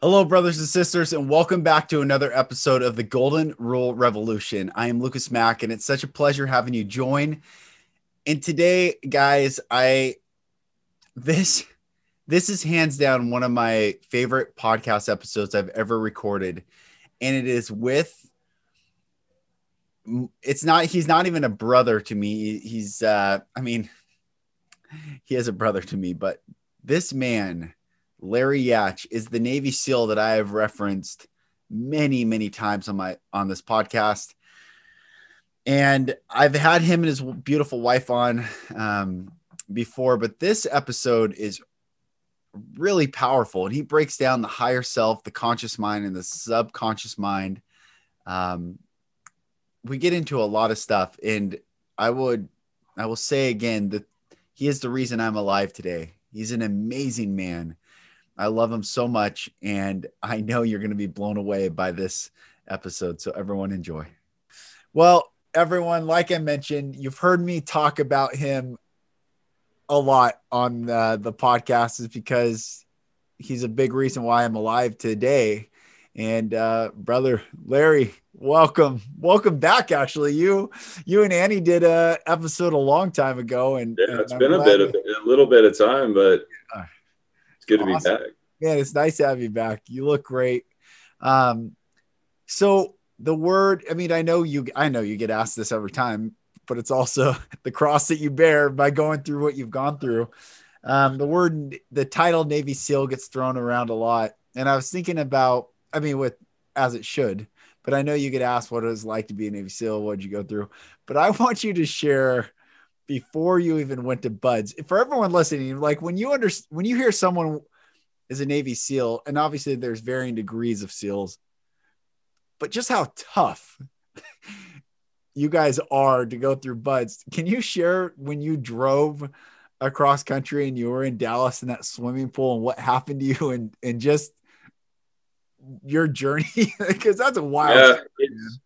Hello, brothers and sisters, and welcome back to another episode of the Golden Rule Revolution. I am Lucas Mack, and it's such a pleasure having you join. And today, guys, I this this is hands down one of my favorite podcast episodes I've ever recorded, and it is with. It's not. He's not even a brother to me. He's. uh I mean, he has a brother to me, but this man Larry Yatch is the Navy SEAL that I have referenced many, many times on my on this podcast. And I've had him and his beautiful wife on um, before, but this episode is really powerful. And he breaks down the higher self, the conscious mind, and the subconscious mind. Um, we get into a lot of stuff, and I would, I will say again that he is the reason I'm alive today. He's an amazing man I love him so much. And I know you're going to be blown away by this episode. So, everyone, enjoy. Well, everyone, like I mentioned, you've heard me talk about him a lot on uh, the podcast, is because he's a big reason why I'm alive today. And uh, brother Larry, welcome, welcome back. Actually, you, you and Annie did a episode a long time ago, and yeah, and it's I'm been a bit, of, a little bit of time, but good awesome. to be back. Man, it's nice to have you back. You look great. Um, so the word, I mean, I know you, I know you get asked this every time, but it's also the cross that you bear by going through what you've gone through. Um, the word, the title Navy SEAL gets thrown around a lot. And I was thinking about, I mean, with as it should, but I know you get asked what it was like to be a Navy SEAL. what'd you go through? But I want you to share before you even went to BUD/S for everyone listening like when you under when you hear someone is a navy seal and obviously there's varying degrees of seals but just how tough you guys are to go through BUD/S can you share when you drove across country and you were in dallas in that swimming pool and what happened to you and and just your journey? Because that's a wild. Yeah, it's,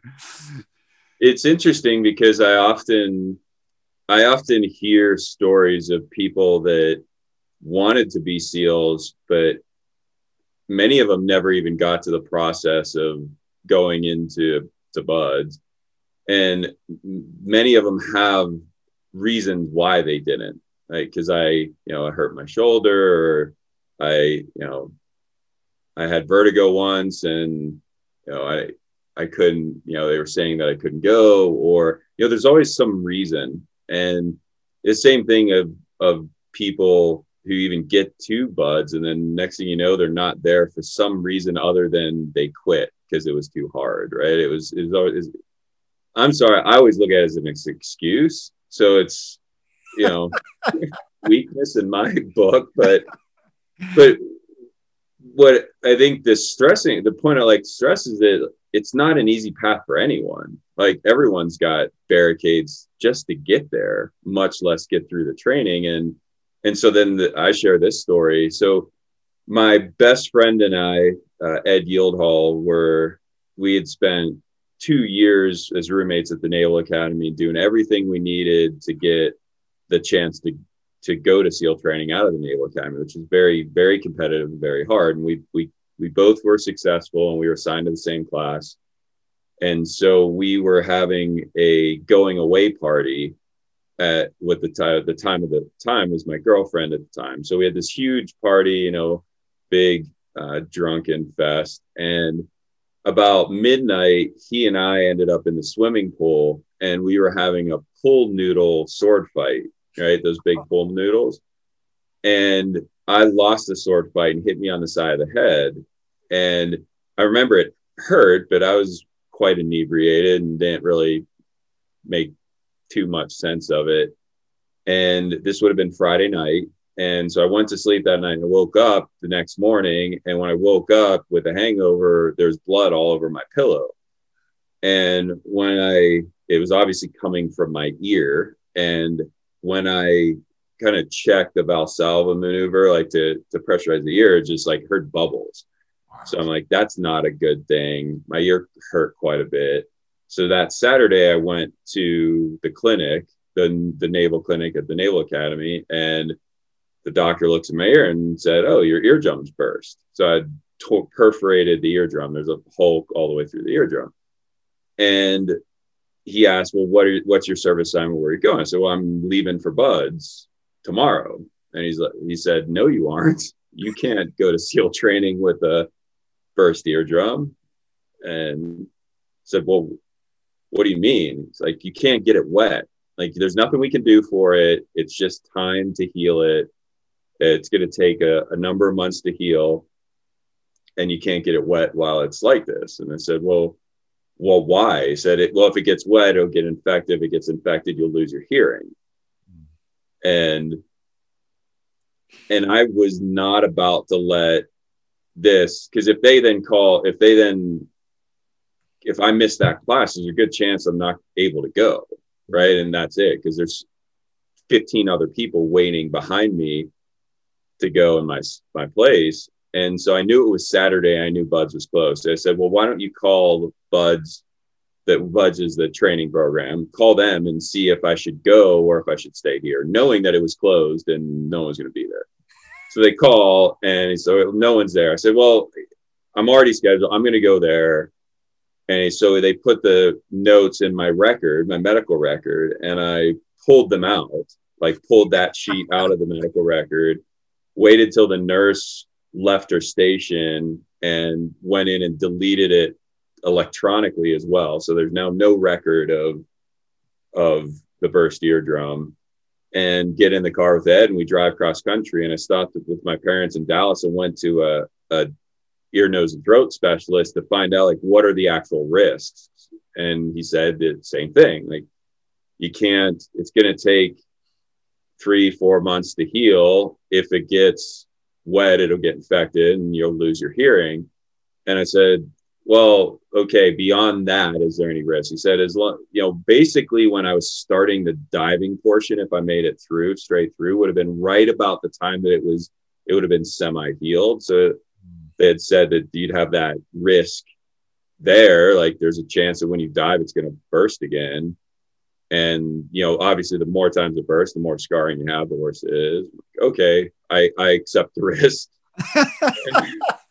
it's interesting because i often I often hear stories of people that wanted to be SEALs, but many of them never even got to the process of going into to BUD/S. And many of them have reasons why they didn't. Like, because I, you know, I hurt my shoulder, or I, you know, I had vertigo once, and you know, I, I couldn't, you know, they were saying that I couldn't go, or you know, there's always some reason. And the same thing of of people who even get to BUD/S, and then next thing you know, they're not there for some reason other than they quit because it was too hard, right? It was it was always. I'm sorry, I always look at it as an excuse. So it's you know weakness in my book, but but what I think the stressing the point I like stress is that it's not an easy path for anyone. Like everyone's got barricades just to get there, much less get through the training. And and so then the, I share this story. So my best friend and I, uh, Ed Yieldhall, were we had spent two years as roommates at the Naval Academy doing everything we needed to get the chance to to go to SEAL training out of the Naval Academy, which is very, very competitive and very hard. And we we we both were successful and we were assigned to the same class. And so we were having a going away party at what the time the time of the time was my girlfriend at the time. So we had this huge party, you know, big uh, drunken fest. And about midnight, he and I ended up in the swimming pool and we were having a pool noodle sword fight, right? Those big pool noodles. And I lost the sword fight and hit me on the side of the head. And I remember it hurt, but I was quite inebriated and didn't really make too much sense of it. And this would have been Friday night. And so I went to sleep that night and I woke up the next morning. And when I woke up with a hangover, there's blood all over my pillow. And when I, it was obviously coming from my ear. And when I kind of checked the Valsalva maneuver, like to, to pressurize the ear, it just like heard bubbles. So I'm like, that's not a good thing. My ear hurt quite a bit. So that Saturday, I went to the clinic, the, the naval clinic at the Naval Academy, and the doctor looks at my ear and said, "Oh, your eardrum's burst." So I t- perforated the eardrum. There's a hole all the way through the eardrum, and he asked, "Well, what are, what's your service time? Where are you going?" I said, "Well, I'm leaving for BUD/S tomorrow." And he's like, he said, "No, you aren't. You can't go to SEAL training with a burst eardrum." And said, "Well, what do you mean?" It's like you can't get it wet. Like there's nothing we can do for it. It's just time to heal it it's going to take a, a number of months to heal, and you can't get it wet while it's like this. And I said, well, well, why? He said, it, well, if it gets wet, it'll get infected. If it gets infected, you'll lose your hearing. And and I was not about to let this because if they then call, if they then if I miss that class, there's a good chance I'm not able to go. Right. And that's it. Because there's 15 other people waiting behind me to go in my my place. And so I knew it was Saturday. I knew BUD/S was closed. So I said, well, why don't you call BUD/S? That BUD/S is the training program. Call them and see if I should go or if I should stay here, knowing that it was closed and no one's going to be there. So they call and so no one's there. I said, well, I'm already scheduled. I'm going to go there. And so they put the notes in my record, my medical record, and I pulled them out, like pulled that sheet out of the medical record waited till the nurse left her station and went in and deleted it electronically as well. So there's now no record of of the burst eardrum. And get in the car with Ed and we drive cross country. And I stopped with my parents in Dallas and went to a, a ear, nose, and throat specialist to find out like what are the actual risks. And he said the same thing. Like you can't, it's gonna take three, four months to heal. If it gets wet, it'll get infected and you'll lose your hearing. And I said, well, okay, beyond that, is there any risk? He said, as long, you know, basically when I was starting the diving portion, if I made it through straight through, would have been right about the time that it was, it would have been semi healed. So they had said that you'd have that risk there. Like there's a chance that when you dive, it's going to burst again. And you know, obviously, the more times it bursts, the more scarring you have, the worse it is. Okay, I I accept the risk.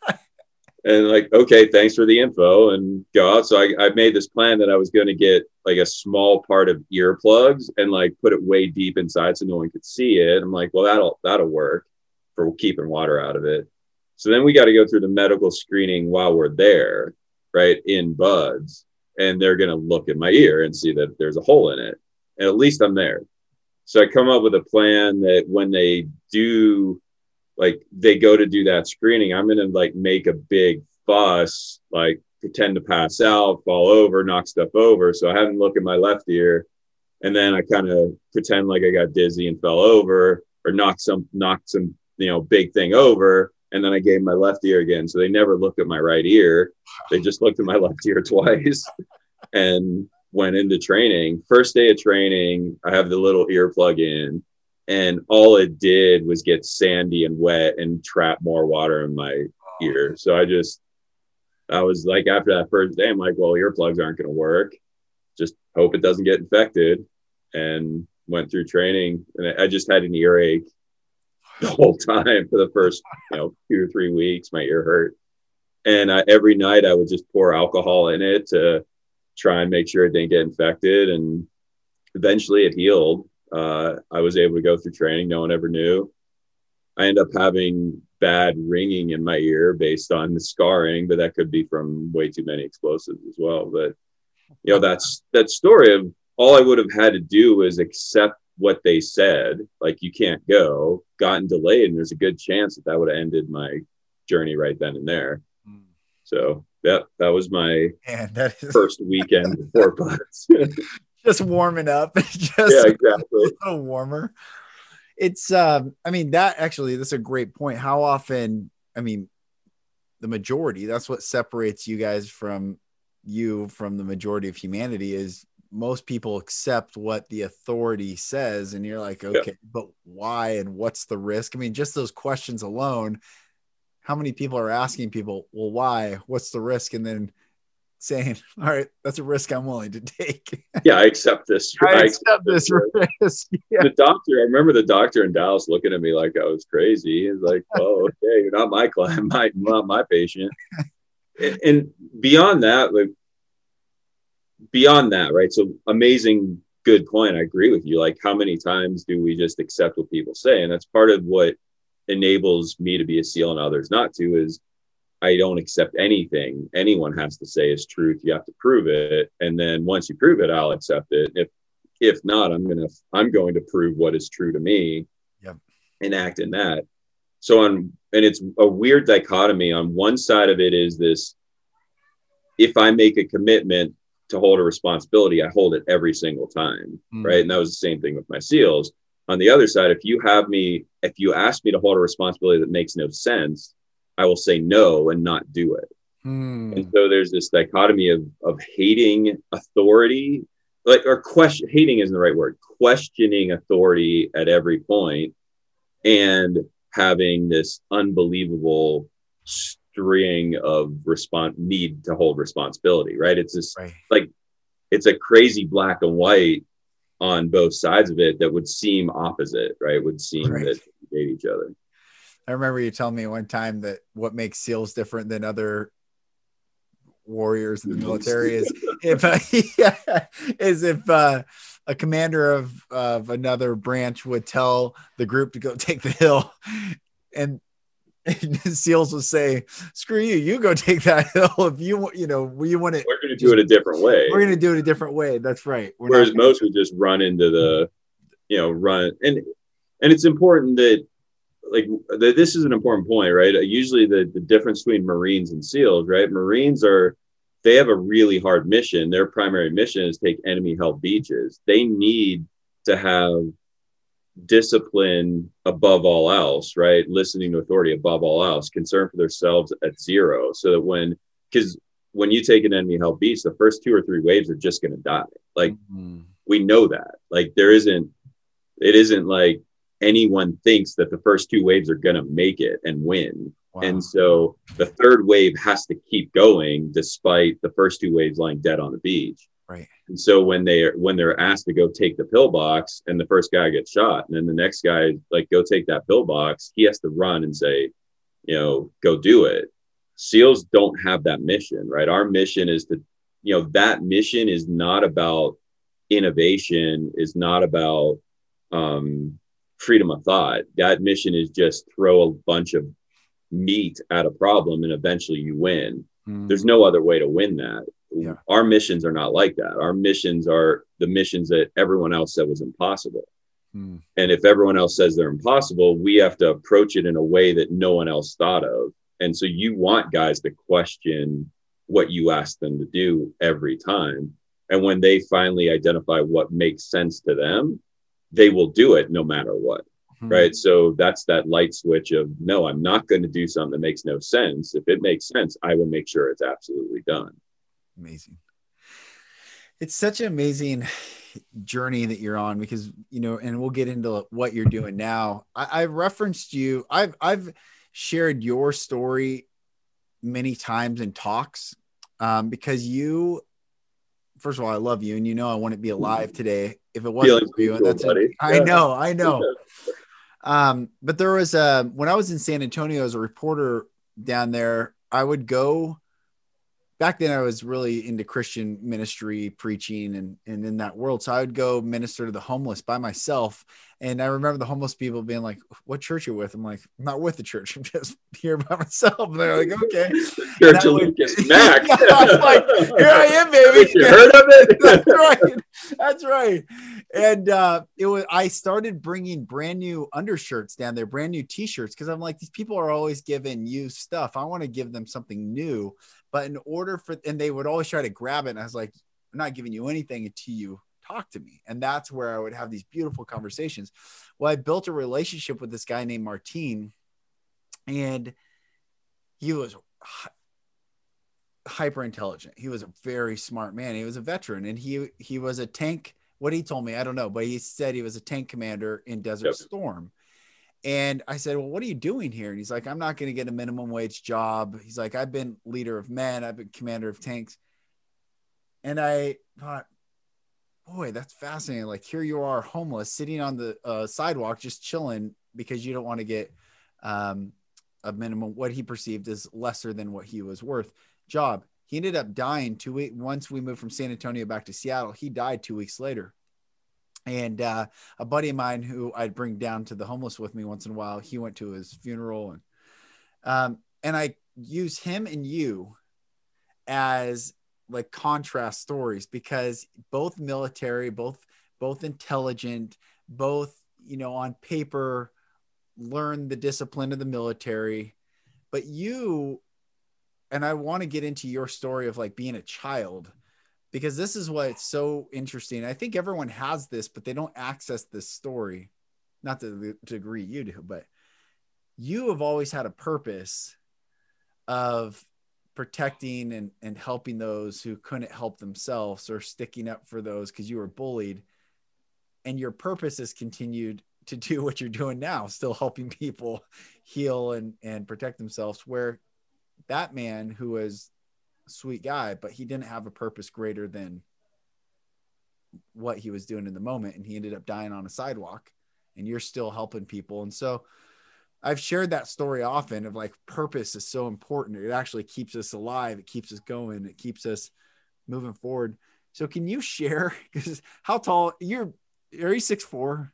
and, like, okay, thanks for the info, and go out. So I, I made this plan that I was going to get like a small part of earplugs and like put it way deep inside so no one could see it. I'm like, well, that'll that'll work for keeping water out of it. So then we got to go through the medical screening while we're there, right in BUD/S and they're going to look at my ear and see that there's a hole in it. And at least I'm there. So I come up with a plan that when they do, like, they go to do that screening, I'm to like make a big fuss, like pretend to pass out, fall over, knock stuff over. So I have them look at my left ear. And then I kind of pretend like I got dizzy and fell over or knocked some, knocked some, you know, big thing over and then I gave my left ear again. So they never looked at my right ear. They just looked at my left ear twice and went into training. First day of training, I have the little earplug in, and all it did was get sandy and wet and trap more water in my ear. So I just, I was like, after that first day, I'm like, well, earplugs aren't going to work. Just hope it doesn't get infected. And went through training, and I just had an earache the whole time for the first you know two or three weeks. My ear hurt, and I, every night I would just pour alcohol in it to try and make sure it didn't get infected. And eventually, it healed. Uh, I was able to go through training. No one ever knew. I end up having bad ringing in my ear based on the scarring, but that could be from way too many explosives as well. But you know, that's that story of all I would have had to do was accept what they said, like you can't go, gotten delayed, and there's a good chance that that would have ended my journey right then and there. Mm. So that that was my Man, that is... first weekend before BUD/S. just warming up, just yeah, exactly. a little warmer. it's um i mean that actually that's a great point how often i mean the majority that's what separates you guys from you from the majority of humanity is most people accept what the authority says and you're like okay yeah. but why and what's the risk i mean just those questions alone how many people are asking people well why what's the risk and then saying, "All right, that's a risk I'm willing to take." yeah, I accept this. I, I accept, this risk. Yeah. The doctor, I remember the doctor in Dallas looking at me like I was crazy. He's like, "Oh, okay, you're not my client, my not my patient." and, and beyond that, like beyond that, right? So amazing, good point. I agree with you. Like, how many times do we just accept what people say? And that's part of what enables me to be a SEAL and others not to is I don't accept anything anyone has to say is truth. You have to prove it, and then once you prove it, I'll accept it. If if not, I'm gonna I'm going to prove what is true to me, yep. and act in that. So on, and it's a weird dichotomy. On one side of it is this: if I make a commitment to hold a responsibility, I hold it every single time, mm. right? And that was the same thing with my SEALs. On the other side, if you have me, if you ask me to hold a responsibility that makes no sense, I will say no and not do it. Hmm. And so there's this dichotomy of of hating authority, like or question hating isn't the right word, questioning authority at every point, and having this unbelievable string of response need to hold responsibility. Right? It's this right. like it's a crazy black and white on both sides of it that would seem opposite. Right? Would seem right. that hate each other. I remember you telling me one time that what makes SEALs different than other warriors in the military is if uh, yeah, is if uh, a commander of of another branch would tell the group to go take the hill, and, and SEAls would say, "Screw you, you go take that hill if you want. You know, we want it. We're going to do it a different way. We're going to do it a different way. That's right. We're Whereas most would just run into the, you know, run and and it's important that like the, this is an important point, right? Usually the, the difference between Marines and SEALs, right? Marines are they have a really hard mission. Their primary mission is take enemy held beaches. They need to have discipline above all else, right? Listening to authority above all else, concern for themselves at zero. So that when because when you take an enemy held beach, the first two or three waves are just gonna die. Like mm-hmm. we know that. Like there isn't it isn't like anyone thinks that the first two waves are going to make it and win. Wow. And so the third wave has to keep going despite the first two waves lying dead on the beach. Right. And so when they are when they're asked to go take the pillbox and the first guy gets shot and then the next guy like go take that pillbox, he has to run and say, you know, go do it. SEALs don't have that mission, right? Our mission is to, you know, that mission is not about innovation, is not about um, freedom of thought. That mission is just throw a bunch of meat at a problem and eventually you win. Mm. There's no other way to win that. Yeah. Our missions are not like that. Our missions are the missions that everyone else said was impossible. Mm. And if everyone else says they're impossible, we have to approach it in a way that no one else thought of. And so you want guys to question what you ask them to do every time. And when they finally identify what makes sense to them, they will do it no matter what. Mm-hmm. Right. So that's that light switch of no, I'm not going to do something that makes no sense. If it makes sense, I will make sure it's absolutely done. Amazing. It's such an amazing journey that you're on because you know, and we'll get into what you're doing now. I, I referenced you. I've I've shared your story many times in talks um, because you first of all, I love you, and you know I wouldn't be alive today if it wasn't for you. And that's I know, I know. um, but there was a when I was in San Antonio as a reporter down there, I would go back then I was really into Christian ministry, preaching, and and in that world. So I would go minister to the homeless by myself. And I remember the homeless people being like, "What church you with?" I'm like, "I'm not with the church. I'm just here by myself." And they're like, "Okay." church of Lucas Mack. I'm like, "Here I am, baby." you heard of it? That's right. That's right. And uh, it was. I started bringing brand new undershirts down there, brand new T-shirts, because I'm like, these people are always giving you stuff. I want to give them something new. But in order for, and they would always try to grab it. And I was like, I'm not giving you anything until you talk to me. And that's where I would have these beautiful conversations. Well, I built a relationship with this guy named Martine, and he was hyper intelligent. He was a very smart man. He was a veteran and he he was a tank. What he told me, I don't know, but he said he was a tank commander in Desert yep. Storm. And I said, Well, what are you doing here? And he's like, I'm not going to get a minimum wage job. He's like, I've been leader of men, I've been commander of tanks. And I thought, boy, that's fascinating. Like, here you are, homeless, sitting on the uh, sidewalk, just chilling because you don't want to get um, a minimum, what he perceived as lesser than what he was worth job. He ended up dying two weeks. Once we moved from San Antonio back to Seattle, he died two weeks later. And uh, a buddy of mine who I'd bring down to the homeless with me once in a while, he went to his funeral and um, and I use him and you as like contrast stories because both military, both both intelligent, both you know on paper learn the discipline of the military, but you and I want to get into your story of like being a child because this is what's so interesting. I think everyone has this, but they don't access this story. Not to the degree you do, but you have always had a purpose of protecting and, and helping those who couldn't help themselves or sticking up for those because you were bullied. And your purpose has continued to do what you're doing now, still helping people heal and, and protect themselves. Where that man who was sweet guy, but he didn't have a purpose greater than what he was doing in the moment. And he ended up dying on a sidewalk and you're still helping people. And so I've shared that story often of like purpose is so important. It actually keeps us alive. It keeps us going. It keeps us moving forward. So can you share, because how tall you're, are you six, four?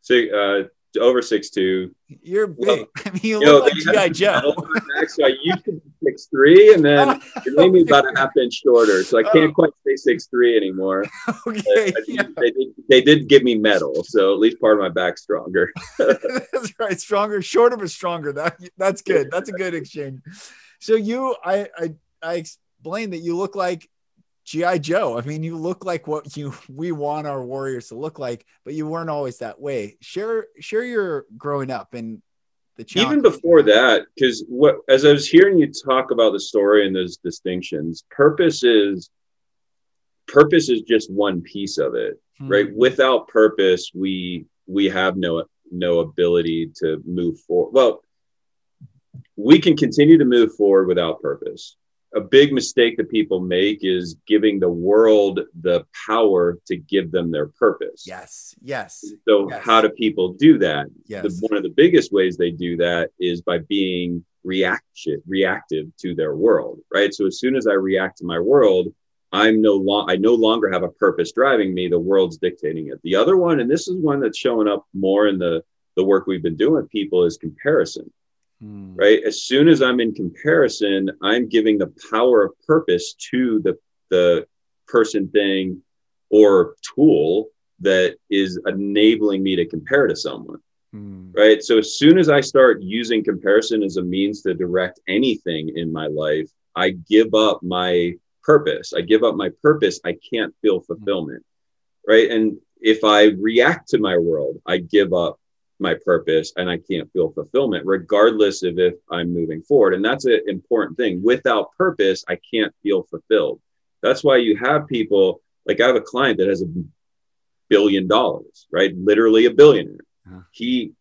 Six, uh, over six two. You're big. Well, I mean, you, you look know, like GI Joe. So I used to be six three, and then it made me about a half inch shorter, so I can't oh. quite say six three anymore. Okay. Yeah. They, did, they did give me metal, so at least part of my back's stronger. that's right, stronger, shorter but stronger. That that's good. That's a good exchange. So you, I, I, I explained that you look like GI Joe. I mean, you look like what you we want our warriors to look like, but you weren't always that way. Share share your growing up and the even before that, because what as I was hearing you talk about the story and those distinctions, purpose is purpose is just one piece of it, hmm. right? Without purpose, we we have no no ability to move forward. Well, we can continue to move forward without purpose a big mistake that people make is giving the world the power to give them their purpose. Yes. Yes. So yes. how do people do that? Yes. The, one of the biggest ways they do that is by being reaction reactive to their world, right? So as soon as I react to my world, I'm no long I no longer have a purpose driving me. The world's dictating it. The other one, and this is one that's showing up more in the the work we've been doing with people, is comparison Hmm. Right. As soon as I'm in comparison, I'm giving the power of purpose to the, the person, thing, or tool that is enabling me to compare to someone. Hmm. Right. So as soon as I start using comparison as a means to direct anything in my life, I give up my purpose. I give up my purpose. I can't feel hmm. fulfillment. Right. And if I react to my world, I give up my purpose and I can't feel fulfillment, regardless of if I'm moving forward. And that's an important thing. Without purpose, I can't feel fulfilled. That's why you have people like I have a client that has a billion dollars, right? Literally a billionaire. Uh-huh. He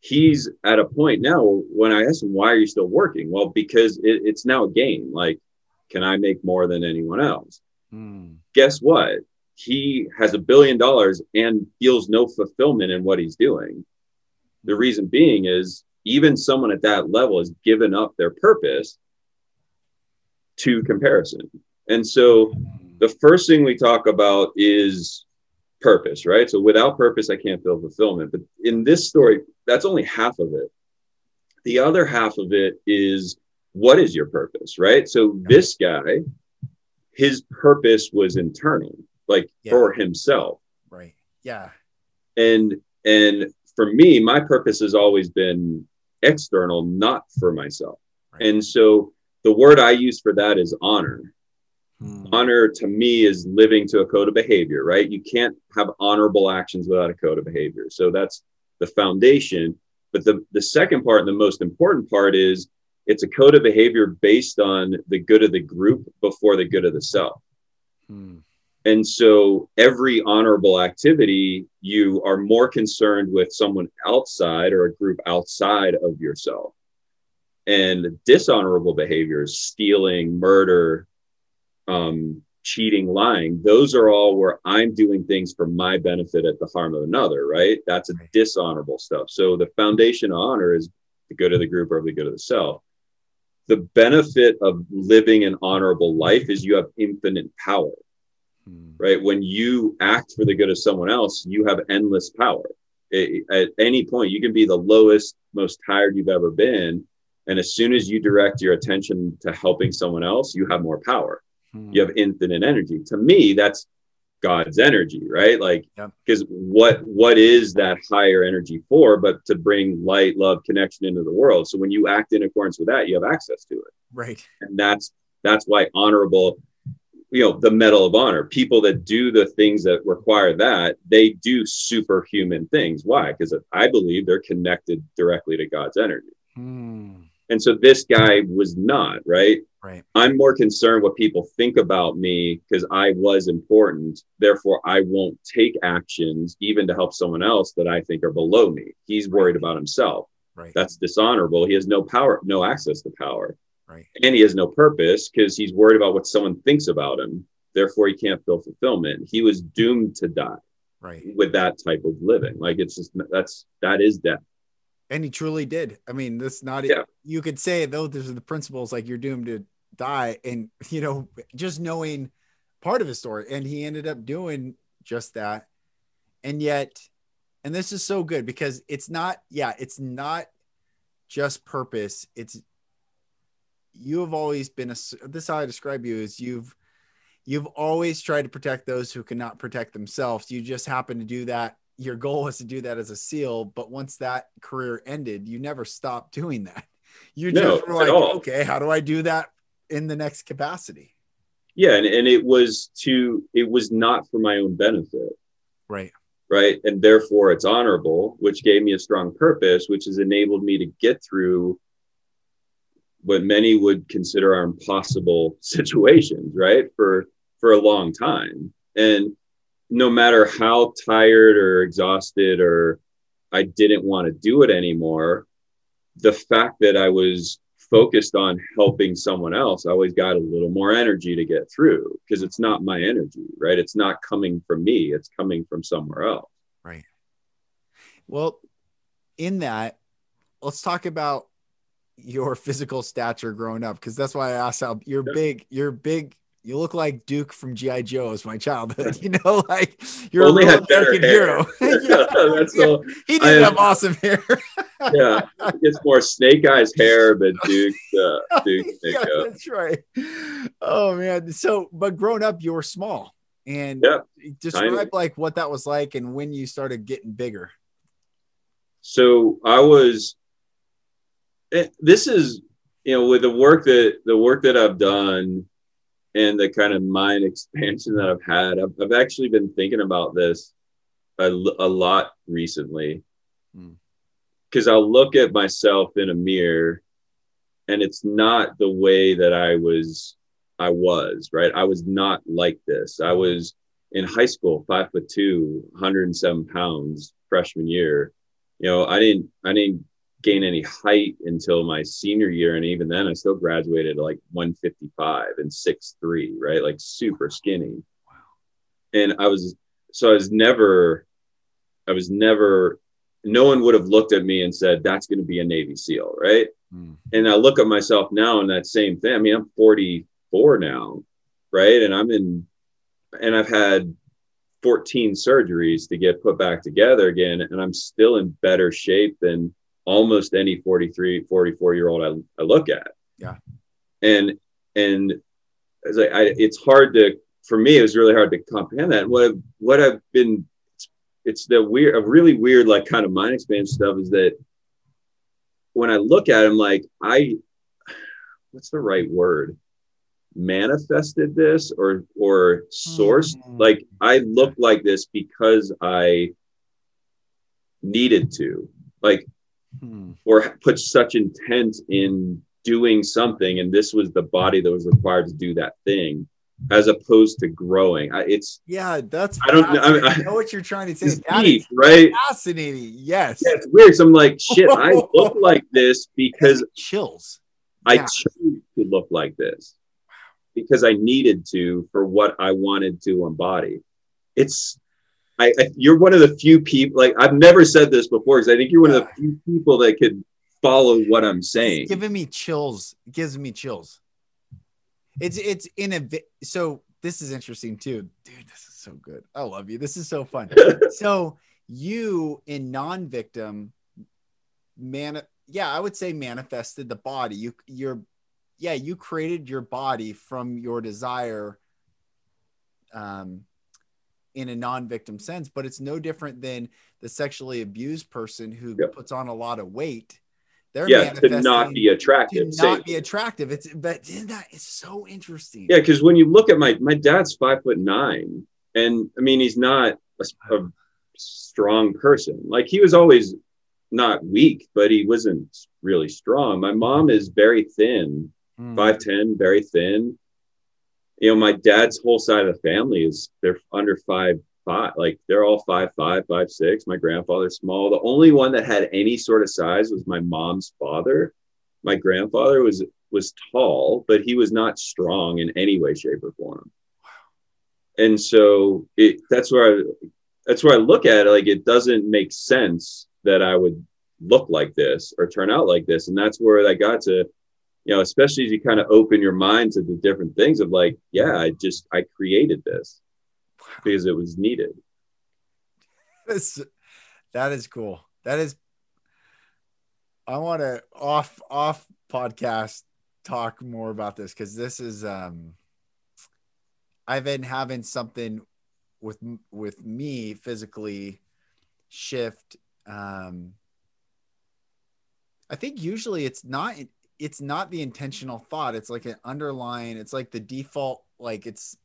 he's at a point now when I ask him, why are you still working? Well, because it, it's now a game. Like, can I make more than anyone else? Hmm. Guess what? He has a billion dollars and feels no fulfillment in what he's doing the reason being is even someone at that level has given up their purpose to comparison. And so the first thing we talk about is purpose, right? So without purpose, I can't feel fulfillment. But in this story, that's only half of it. The other half of it is what is your purpose, right? So this guy, his purpose was internal, like yeah. for himself. Right. Yeah. And and for me, my purpose has always been external, not for myself. Right. And so the word I use for that is honor. Hmm. Honor to me is living to a code of behavior, right? You can't have honorable actions without a code of behavior. So that's the foundation. But the, the second part and the most important part is it's a code of behavior based on the good of the group before the good of the self. Hmm. And so every honorable activity, you are more concerned with someone outside or a group outside of yourself. And dishonorable behaviors, stealing, murder, um, cheating, lying, those are all where I'm doing things for my benefit at the harm of another, right? That's a dishonorable stuff. So the foundation of honor is the good of the group or the good of the self. The benefit of living an honorable life is you have infinite power, hmm. right? When you act for the good of someone else, you have endless power. It, at any point, you can be the lowest, most tired you've ever been. And as soon as you direct your attention to helping someone else, you have more power Hmm. You have infinite energy. To me, that's God's energy, right? Like, because yep. what what is that higher energy for? But to bring light, love, connection into the world. So when you act in accordance with that, you have access to it, right? And that's that's why honorable, you know, the medal of honor. People that do the things that require that, they do superhuman things. Why? Because I believe they're connected directly to God's energy. Hmm. And so this guy was not, right? Right. I'm more concerned what people think about me because I was important. Therefore, I won't take actions even to help someone else that I think are below me. He's worried about himself. Right. That's dishonorable. He has no power, no access to power. Right. And he has no purpose because he's worried about what someone thinks about him. Therefore, he can't feel fulfillment. He was doomed to die. Right. With that type of living. Like it's just that's that is death. And he truly did. I mean, this not yeah. you could say though are the principles like you're doomed to die and you know just knowing part of his story and he ended up doing just that and yet and this is so good because it's not yeah it's not just purpose it's you have always been a this how i describe you is you've you've always tried to protect those who cannot protect themselves you just happen to do that your goal was to do that as a seal but once that career ended you never stopped doing that you no, just were like okay how do i do that in the next capacity. Yeah, and, and it was to it was not for my own benefit. Right. Right. And therefore it's honorable, which gave me a strong purpose, which has enabled me to get through what many would consider are impossible situations, right? For for a long time. And no matter how tired or exhausted or I didn't want to do it anymore, the fact that I was focused on helping someone else, I always got a little more energy to get through because it's not my energy, right? It's not coming from me, it's coming from somewhere else. Right. Well, in that, let's talk about your physical stature growing up because that's why I asked how you're big, you're big you look like Duke from GI Joe as my childhood. You know, like you're Only a real American hero. yeah, That's yeah. All, he did have awesome hair. yeah, it's more Snake Eyes hair, but Duke, uh, Duke yeah, That's right. Oh man. So, but growing up, you were small, and yeah, describe tiny. like what that was like and when you started getting bigger. So I was. Eh, this is you know with the work that the work that I've done and the kind of mind expansion that I've had. I've, I've actually been thinking about this a, a lot recently because mm. I'll look at myself in a mirror and it's not the way that I was I was, right? I was not like this. I was in high school, five foot two, 107 pounds freshman year. You know, I didn't I didn't gain any height until my senior year. And even then, I still graduated like 155 and six three, right? Like super skinny. Wow. And I was, so I was never, I was never, no one would have looked at me and said, that's going to be a Navy SEAL, right? Mm. And I look at myself now and that same thing. I mean, I'm 44 now, right? And I'm in, and I've had 14 surgeries to get put back together again. And I'm still in better shape than almost any 43 44 year old I, I look at. Yeah. And and as I, I, it's hard to for me it was really hard to comprehend that. What I've, what I've been it's, it's the weird a really weird like kind of mind expansion stuff is that when I look at him like I what's the right word? Manifested this or or sourced? Mm. like i look like this because i needed to. Like Hmm. or put such intent in doing something and this was the body that was required to do that thing as opposed to growing I, it's Yeah, that's. I don't know- I mean. I know what you're trying to say. That deep right fascinating. Yes. yeah, it's weird so i'm like shit i look like this because chills. I Yeah. chose to look like this because I needed to for what I wanted to embody. It's, I, I you're one of the few people. Like I've never said this before because I think you're one of the few people that could follow what I'm saying. It's giving me chills. It gives me chills. It's it's in a so this is interesting too, dude. This is so good. I love you. This is so fun. so you in non-victim man yeah i would say manifested the body you you're yeah you created your body from your desire um in a non-victim sense but it's no different than the sexually abused person who Yep. puts on a lot of weight they're yeah, to not be attractive. to not be attractive it's but isn't that is so interesting Yeah, because when you look at my my dad's five foot nine, and I mean he's not a, a strong person. Like he was always not weak, but he wasn't really strong. My mom is very thin, hmm. five ten, very thin. You know, my dad's whole side of the family is they're under five five, like they're all five five, five six. My grandfather's small. The only one that had any sort of size was my mom's father. My grandfather was was tall, but he was not strong in any way, shape, or form. And so it that's where I that's where I look at it like it doesn't make sense that I would look like this or turn out like this. And that's where I got to, you know, especially as you kind of open your mind to the different things of like, yeah, I just I created this because it was needed. That's, that is cool. That is. I want to off off podcast talk more about this because this is um. I've been having something with with me physically shift. Um, I think usually it's not it's not the intentional thought. It's like an underlying. It's like the default. Like it's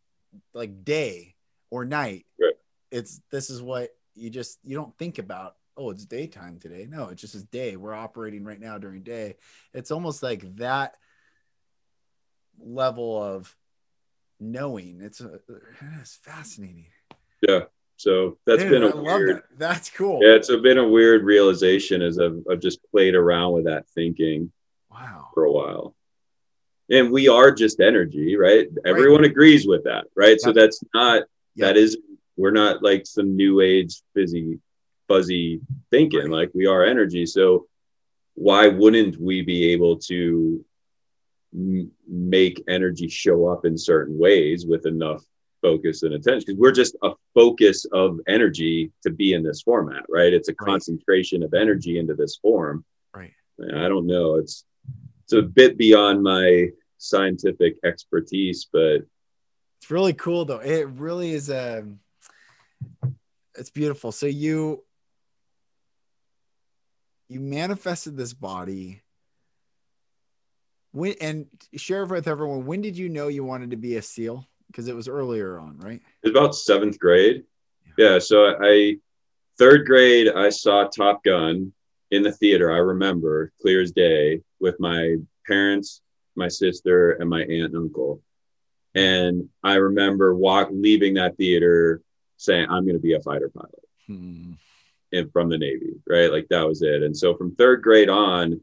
like day or night. Right. It's this is what you just you don't think about oh it's daytime today no it's just is day we're operating right now during day it's almost like that level of knowing it's a, it's fascinating Yeah. So that's Dude, been a I weird that. that's cool yeah, it's a, been a weird realization as I've, I've just played around with that thinking wow for a while. And we are just energy, right? Everyone agrees with that, right? So that's not that is we're not like some new age fizzy fuzzy thinking Right. like we are energy so why wouldn't we be able to m- make energy show up in certain ways with enough focus and attention because we're just a focus of energy to be in this format right it's a Right. concentration of energy into this form right i don't know it's it's a bit beyond my scientific expertise but it's really cool though. It really is um it's beautiful. So you you manifested this body. When and share with everyone when did you know you wanted to be a seal? Because it was earlier on right? It was about seventh grade. Yeah. So I, third grade, I saw Top Gun in the theater. I remember clear as day with my parents, my sister, and my aunt and uncle. And I remember walk leaving that theater saying, I'm going to be a fighter pilot Hmm. in, from the Navy, right? Like that was it. And so from third grade on,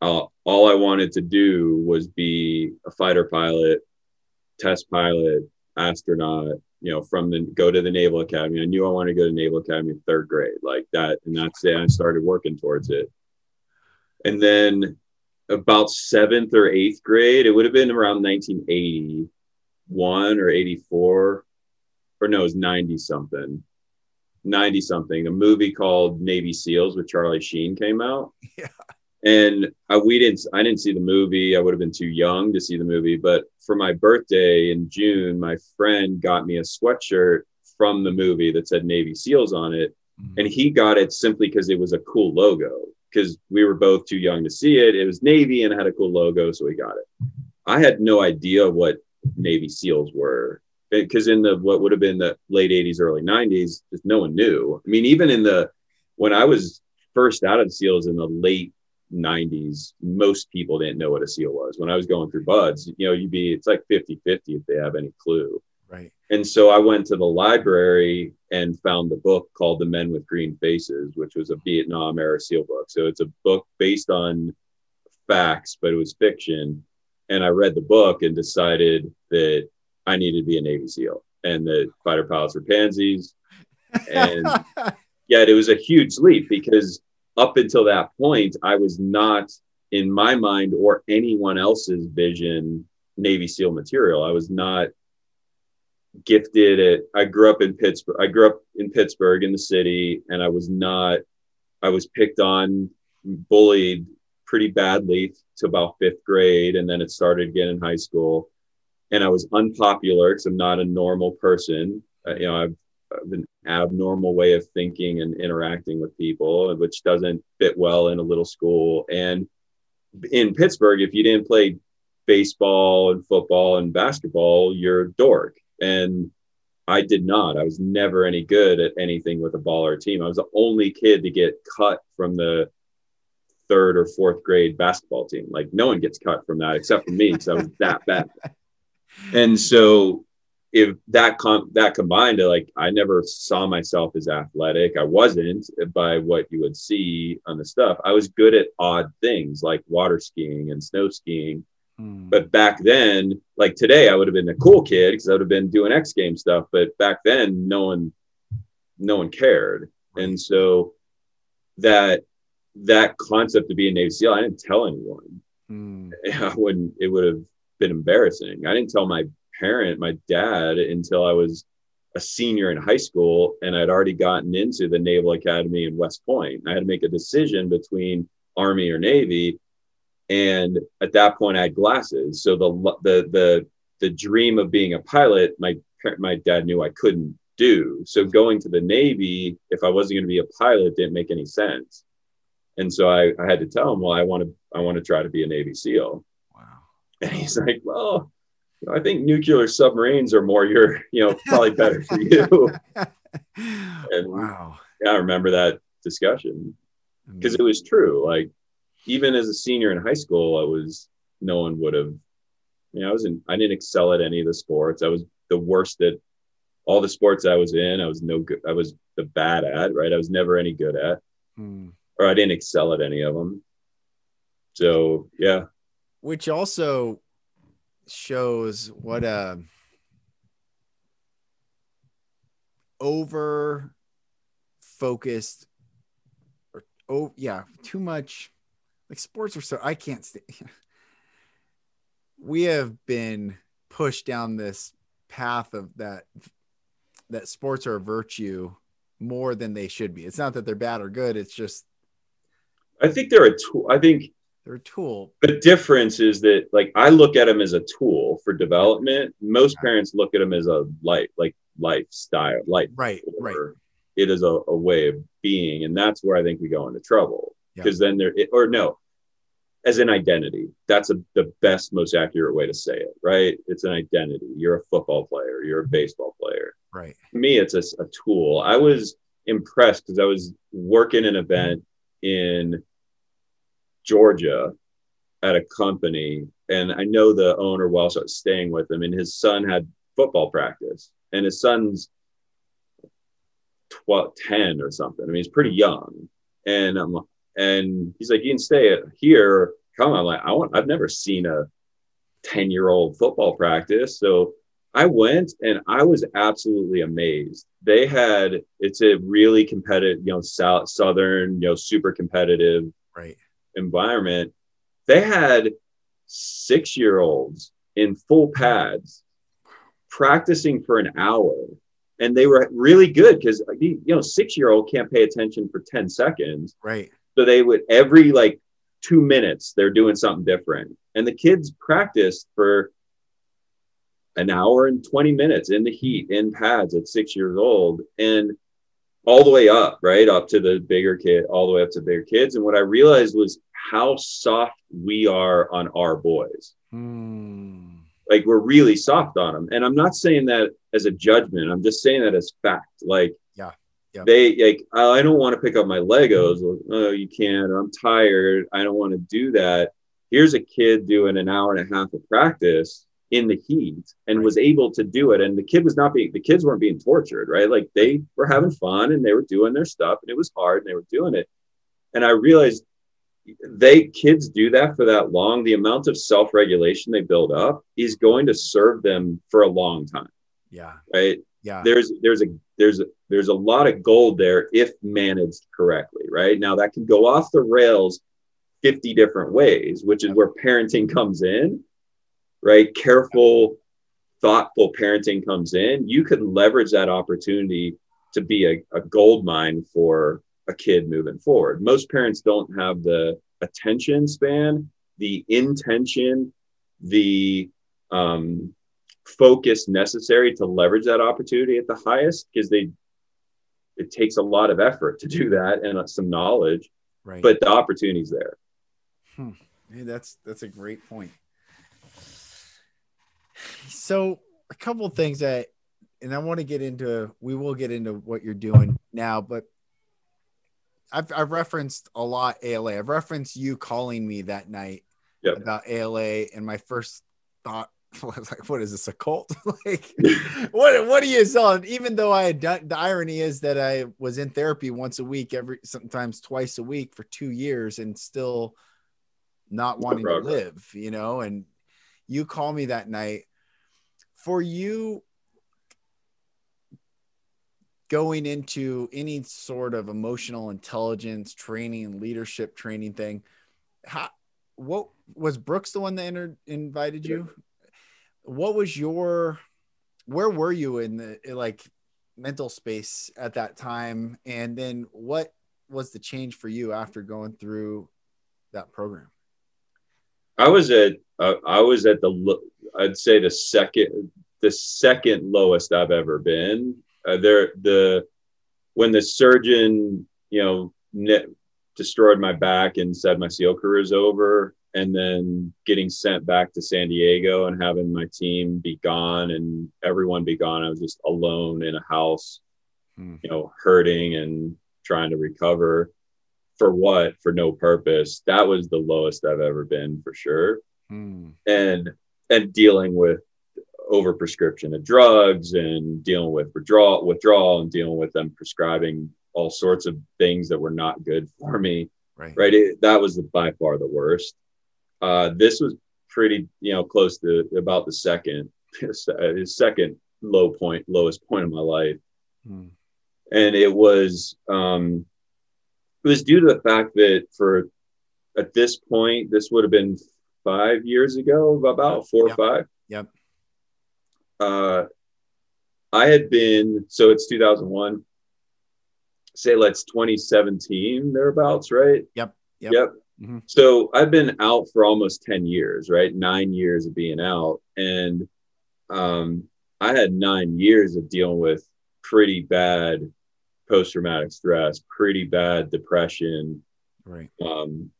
uh, all I wanted to do was be a fighter pilot, test pilot, astronaut, you know, from the go to the Naval Academy. I knew I wanted to go to Naval Academy in third grade, like that. And that's it. I started working towards it. And then about seventh or eighth grade, it would have been around 1981 or 84, or no, it was 90 something. 90 something, a movie called Navy SEALs with Charlie Sheen came out. Yeah. And I, we didn't, I didn't see the movie. I would have been too young to see the movie. But for my birthday in June, my friend got me a sweatshirt from the movie that said Navy SEALs on it. Mhm. And he got it simply because it was a cool logo, because we were both too young to see it. It was Navy and it had a cool logo. So we got it. I had no idea what Navy SEALs were because in the what would have been the late 80s, early 90s, just no one knew. I mean, even in the when I was first out of SEALs in the late 90s, most people didn't know what a SEAL was. When I was going through BUD/S, you know, you'd be it's like 50 50 if they have any clue. Right. And so I went to the library and found the book called The Men with Green Faces, which was a Vietnam era SEAL book. So it's a book based on facts, but it was fiction. And I read the book and decided that I needed to be a Navy SEAL and that fighter pilots were pansies. And yet it was a huge leap because up until that point, I was not in my mind or anyone else's vision Navy SEAL material. I was not gifted at I grew up in Pittsburgh. I grew up in Pittsburgh in the city and I was not I was picked on, bullied pretty badly to about fifth grade. And then it started again in high school. And I was unpopular because I'm not a normal person. Uh, you know, I've, I've an abnormal way of thinking and interacting with people, which doesn't fit well in a little school. And in Pittsburgh, if you didn't play baseball and football and basketball, you're a dork. And I did not. I was never any good at anything with a ball or a team. I was the only kid to get cut from the third or fourth grade basketball team. Like no one gets cut from that except for me because I was that bad. And so if that com- that combined to like I never saw myself as athletic. I wasn't by what you would see on the stuff. I was good at odd things like water skiing and snow skiing Hmm. But back then, like today, I would have been a cool kid because I would have been doing X game stuff. But back then, no one, no one cared, and so that that concept of being Navy SEAL, I didn't tell anyone. Hmm. I wouldn't. It would have been embarrassing. I didn't tell my parent, my dad, until I was a senior in high school, and I'd already gotten into the Naval Academy in West Point. I had to make a decision between Army or Navy and at that point I had glasses. So the the the the dream of being a pilot, my my dad knew I couldn't do. So going to the Navy, if I wasn't going to be a pilot, didn't make any sense. And so I, I had to tell him, well, I want to I want to try to be a Navy SEAL. Wow. And he's like, well, I think nuclear submarines are more your, you know, probably better for you. and wow. Yeah, I remember that discussion because it was true. Like even as a senior in high school, I was no one would have. You know, I was in. I didn't excel at any of the sports. I was the worst at all the sports I was in. I was no good. I was the bad at. Right. I was never any good at, hmm. or I didn't excel at any of them. So yeah. Which also shows what a over focused or oh yeah too much like sports are so I can't stay. we have been pushed down this path of that that sports are a virtue more than they should be. It's not that they're bad or good. It's just I think they're a tool. I think they're a tool. The difference is that like I look at them as a tool for development. Most parents look at them as a life like lifestyle, like right, right. It is a, a way of being, and that's where I think we go into trouble. Because then there or no as an identity that's a, the best most accurate way to say it right? It's an identity. You're a football player. You're a mm-hmm. baseball player. Right. To me it's a, a tool. I was impressed because i was working an event in georgia at a company and i know the owner well so i was staying with him and his son had football practice and his son's 12 10 or something i mean he's pretty young and i'm and he's like, you can stay here. Come on. Like, I want, I've never seen a 10 year old football practice. So I went and I was absolutely amazed. They had, it's a really competitive, you know, south, southern, you know, super competitive right. Environment. They had six year olds in full pads practicing for an hour and they were really good because you know six year old can't pay attention for 10 seconds right so they would every like two minutes they're doing something different. And the kids practiced for an hour and 20 minutes in the heat in pads at six years old and all the way up, right? Up to the bigger kid, all the way up to bigger kids. And what I realized was how soft we are on our boys. Hmm. Like we're really soft on them. And I'm not saying that as a judgment. I'm just saying that as fact. Like yeah. Yeah. They like I don't want to pick up my Legos. Oh, you can't. I'm tired. I don't want to do that. Here's a kid doing an hour and a half of practice in the heat and right. was able to do it. And the kid was not being the kids weren't being tortured, right? Like they were having fun and they were doing their stuff and it was hard and they were doing it. And I realized they kids do that for that long, the amount of self-regulation they build up is going to serve them for a long time. Yeah. Right. Yeah. There's there's a there's a, there's a lot of gold there if managed correctly. Right. Now that can go off the rails 50 different ways, which is where parenting comes in. Right. Careful, thoughtful parenting comes in. You could leverage that opportunity to be a, a gold mine for a kid moving forward. Most parents don't have the attention span, the intention, the um, focus necessary to leverage that opportunity at the highest because they it takes a lot of effort to do that and some knowledge right but the opportunity's there hmm. hey, that's that's a great point so a couple things that and i want to get into we will get into what you're doing now but I've, I've referenced a lot ALA. I've referenced you calling me that night yep. about ALA, and my first thought was like, "What is this a cult? like, what what are you selling?" Even though I had done, the irony is that I was in therapy once a week, every sometimes twice a week for two years, and still not wanting to live, you know. And you call me that night. For you, going into any sort of emotional intelligence training, leadership training thing, how what was Brooks the one that entered, invited you? What was your where were you in the like mental space at that time and then what was the change for you after going through that program? I was at uh, I was at the I'd say the second the second lowest I've ever been uh, there the when the surgeon you know net, destroyed my back and said my SEAL career is over, and then getting sent back to San Diego and having my team be gone and everyone be gone. I was just alone in a house, hmm. you know, hurting and trying to recover. For what? For no purpose. That was the lowest I've ever been for sure. Hmm. And and dealing with over prescription of drugs and dealing with withdrawal withdrawal and dealing with them prescribing all sorts of things that were not good for me right right it, that was the, by far the worst uh, this was pretty you know close to about the second his second low point lowest point of my life hmm. and it was um it was due to the fact that for at this point this would have been five years ago about four yep. or five yep uh, I had been so it's 2001. Say let's 2017 thereabouts, right? Yep. Yep. yep. Mm-hmm. So I've been out for almost 10 years, right? Nine years of being out, and um, I had nine years of dealing with pretty bad post traumatic stress, pretty bad depression, right? Um,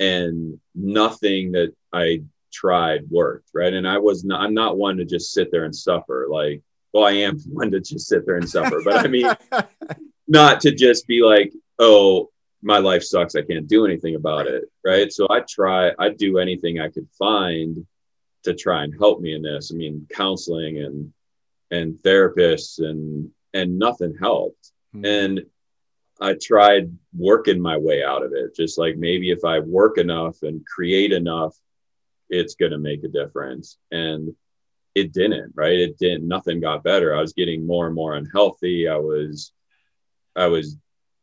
and nothing that I tried worked, right? And I was not, I'm not one to just sit there and suffer. Like, well, I am one to just sit there and suffer, but I mean, not to just be like, oh, my life sucks. I can't do anything about it, right? So I try, I do anything I could find to try and help me in this. I mean, counseling and and therapists and and nothing helped. Mm-hmm. And I tried working my way out of it. Just like maybe if I work enough and create enough it's going to make a difference. And it didn't, right? It didn't, nothing got better. I was getting more and more unhealthy. I was, I was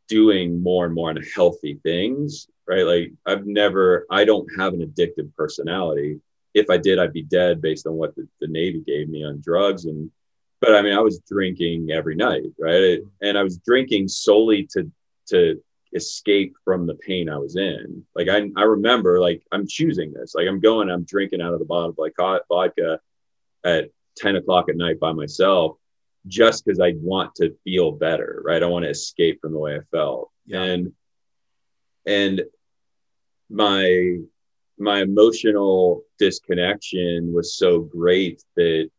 doing more and more unhealthy things, right? Like I've never, I don't have an addictive personality. If I did, I'd be dead based on what the, the Navy gave me on drugs. And, but I mean, I was drinking every night, right? And I was drinking solely to, to escape from the pain I was in. Like I, I remember like I'm choosing this. Like I'm going, I'm drinking out of the bottle of like vodka at 10 o'clock at night by myself just because I want to feel better, right? I want to escape from the way I felt. Yeah. And and my my emotional disconnection was so great that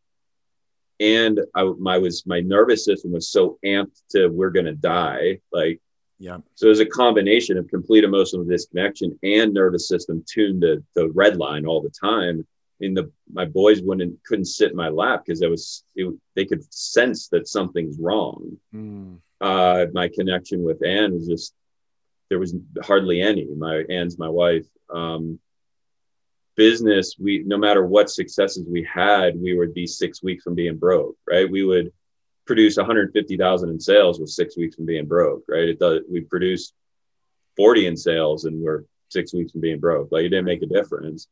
and I my was my nervous system was so amped to we're gonna die like yeah. so it was a combination of complete emotional disconnection and nervous system tuned to the red line all the time. In the my boys wouldn't couldn't sit in my lap because it was it, they could sense that something's wrong. Mm. uh my connection with anne was just there was hardly any. My anne's my wife. Um business we no matter what successes we had we would be six weeks from being broke right? We would produce 150000 in sales with six weeks from being broke right? It does we produced 40 in sales and we're six weeks from being broke. Like it didn't make a difference.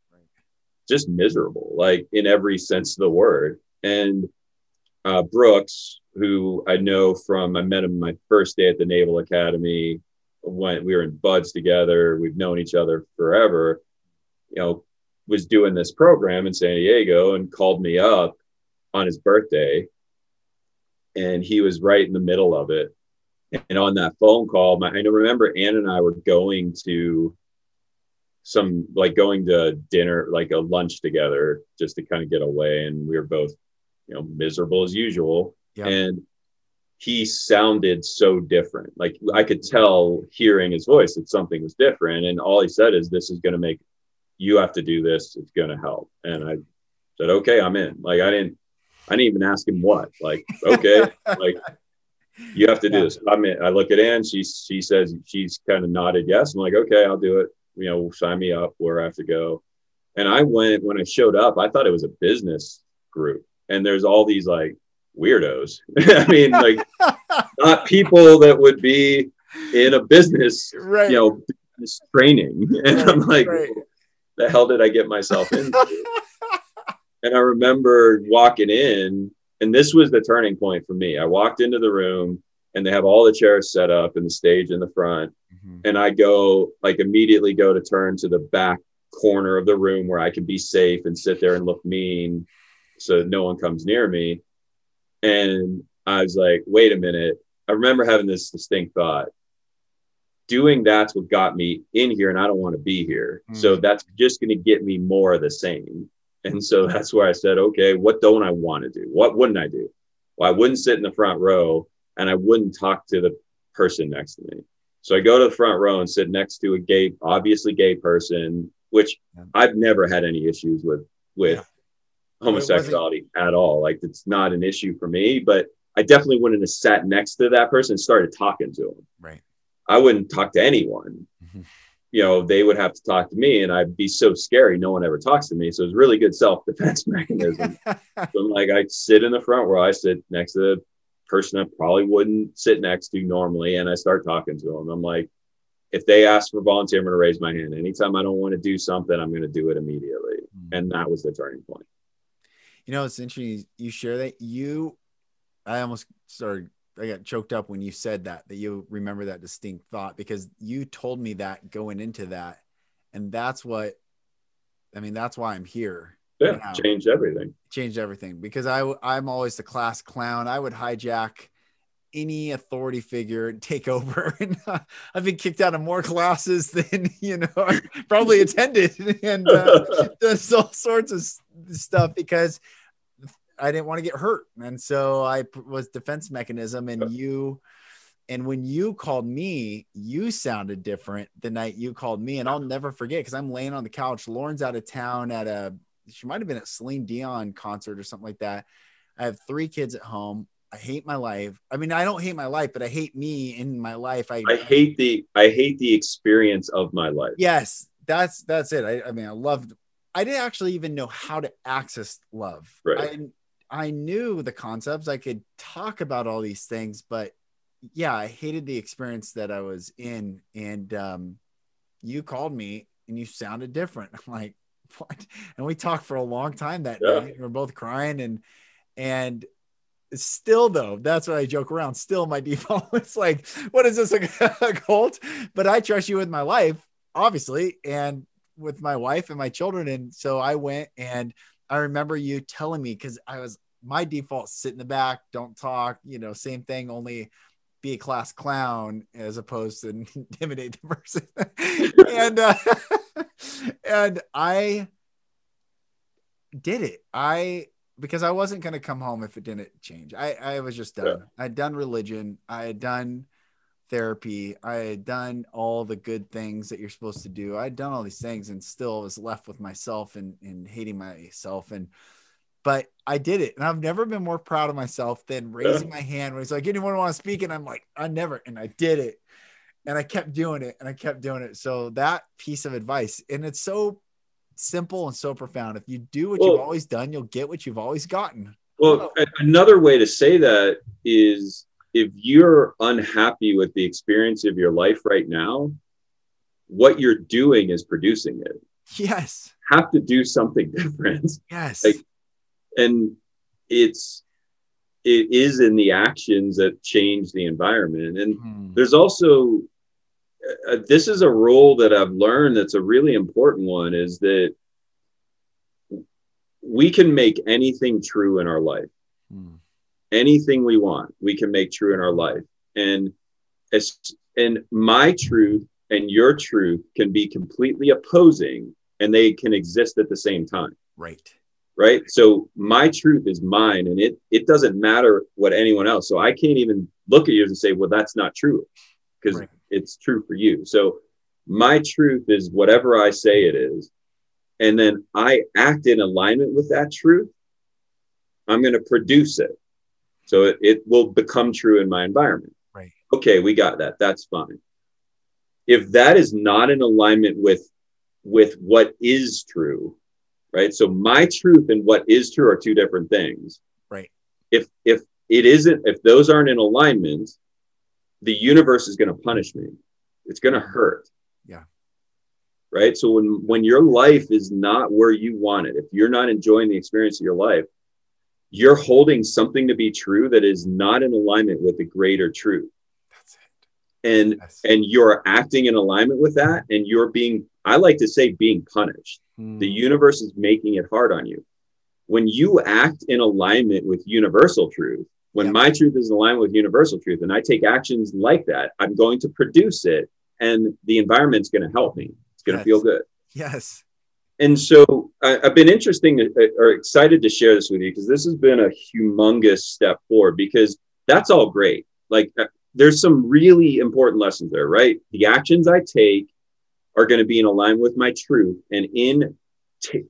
Just miserable like in every sense of the word. And uh, brooks who i know from i met him my first day at the naval academy when we were in BUD/S together. We've known each other forever. You know was doing this program in San Diego and called me up on his birthday. And he was right in the middle of it. And on that phone call, my, I remember Ann and I were going to some like going to dinner, like a lunch together just to kind of get away. And we were both, you know, miserable as usual. Yeah. And he sounded so different. Like I could tell hearing his voice that something was different. And all he said is, This is going to make you have to do this. It's going to help. And I said, okay, I'm in. Like, I didn't, I didn't even ask him what, like, okay, like you have to do this. I'm in. I look at Ann. She, she says, she's kind of nodded. Yes. I'm like, okay, I'll do it. You know, sign me up where I have to go. And I went, when I showed up, I thought it was a business group and there's all these like weirdos. I mean, like not people that would be in a business, right you know, business training. And I'm like, right. The hell did I get myself into? and I remember walking in, and this was the turning point for me. I walked into the room, and they have all the chairs set up and the stage in the front. Mhm. And I go, like, immediately go to turn to the back corner of the room where I can be safe and sit there and look mean so no one comes near me. And I was like, wait a minute. I remember having this distinct thought doing that's what got me in here and I don't want to be here. Mm. So that's just going to get me more of the same. And so that's where I said, okay, what don't I want to do? What wouldn't I do? Well, I wouldn't sit in the front row and I wouldn't talk to the person next to me. So I go to the front row and sit next to a gay, obviously gay person, which Yeah. I've never had any issues with with Yeah. homosexuality at all. Like it's not an issue for me, but I definitely wouldn't have sat next to that person and started talking to him. right I wouldn't talk to anyone. Mhm. You know, they would have to talk to me, and I'd be so scary. No one ever talks to me, so it's really good self defense mechanism. so I'm like, I sit in the front row. I sit next to the person I probably wouldn't sit next to normally, and I start talking to them. I'm like, if they ask for volunteer, I'm going to raise my hand. Anytime I don't want to do something, I'm going to do it immediately. Mm. And that was the turning point. You know, it's interesting you share that. You, I almost started, I got choked up when you said that, that you remember that distinct thought because you told me that going into that. And that's what, I mean, that's why I'm here. Yeah, Wow. changed everything. Changed everything because I, I'm always the class clown. I would hijack any authority figure, and take over. And uh, I've been kicked out of more classes than, you know, I probably attended. And, uh, does all sorts of stuff because I didn't want to get hurt. And so I was defense mechanism and you and when you called me, you sounded different the night you called me. And I'll never forget because I'm laying on the couch. Lauren's out of town at a she might have been at Celine Dion concert or something like that. I have three kids at home. I hate my life. I mean, I don't hate my life, but I hate me in my life. I, I hate the I hate the experience of my life. yes that's that's it i, I mean i loved i didn't actually even know how to access love Right. I, knew the concepts. I could talk about all these things but yeah i hated the experience that i was in. And um you called me and you sounded different. I'm like what? And we talked for a long time that Yeah. day We're both crying and and still though that's what i joke around still my default it's like what is this a, a cult? But i trust you with my life obviously and with my wife and my children. And so i went and i remember you telling me because i was my default sit in the back don't talk you know same thing only be a class clown as opposed to intimidate the person and uh, and I did it. I because I wasn't going to come home if it didn't change. I, I was just done. Yeah. I had done religion. I had done therapy. I had done all the good things that you're supposed to do. I had done all these things and still was left with myself and, and hating myself. And, but I did it. And I've never been more proud of myself than raising my hand when he's like, anyone want to speak? And I'm like, I never, and I did it. And I kept doing it and I kept doing it. So that piece of advice, and it's so simple and so profound. If you do what well, you've always done, you'll get what you've always gotten. Well, another way to say that is if you're unhappy with the experience of your life right now, what you're doing is producing it. Yes. Have to do something different. Yes. Like, and it's it is in the actions that change the environment. And hmm. there's also uh, this is a rule that I've learned that's a really important one is that we can make anything true in our life. Hmm. Anything we want, we can make true in our life. And as and my truth and your truth can be completely opposing and they can exist at the same time. Right. Right. So my truth is mine and it it doesn't matter what anyone else. So I can't even look at you and say, well, that's not true. Because right it's true for you. So my truth is whatever I say it is. And then I act in alignment with that truth. I'm going to produce it. So it, it will become true in my environment. Right. Okay, we got that. That's fine. If that is not in alignment with with what is true, right? So my truth and what is true are two different things. Right. If if it isn't, if those aren't in alignment, the universe is going to punish me. It's going to hurt. Yeah. Right. So when when your life is not where you want it, if you're not enjoying the experience of your life, you're holding something to be true that is not in alignment with the greater truth. That's it. And yes. and you're acting in alignment with that, and you're being, I like to say, being punished. Hmm. The universe is making it hard on you. When you act in alignment with universal truth, when yep. my truth is in line with universal truth and I take actions like that, I'm going to produce it and the environment's going to help me. It's going to feel good. Yes. And so I, have been interesting to, uh, or excited to share this with you because this has been a humongous step forward because that's all great. Like uh, there's some really important lessons there, right? The actions I take are going to be in alignment with my truth. And in t-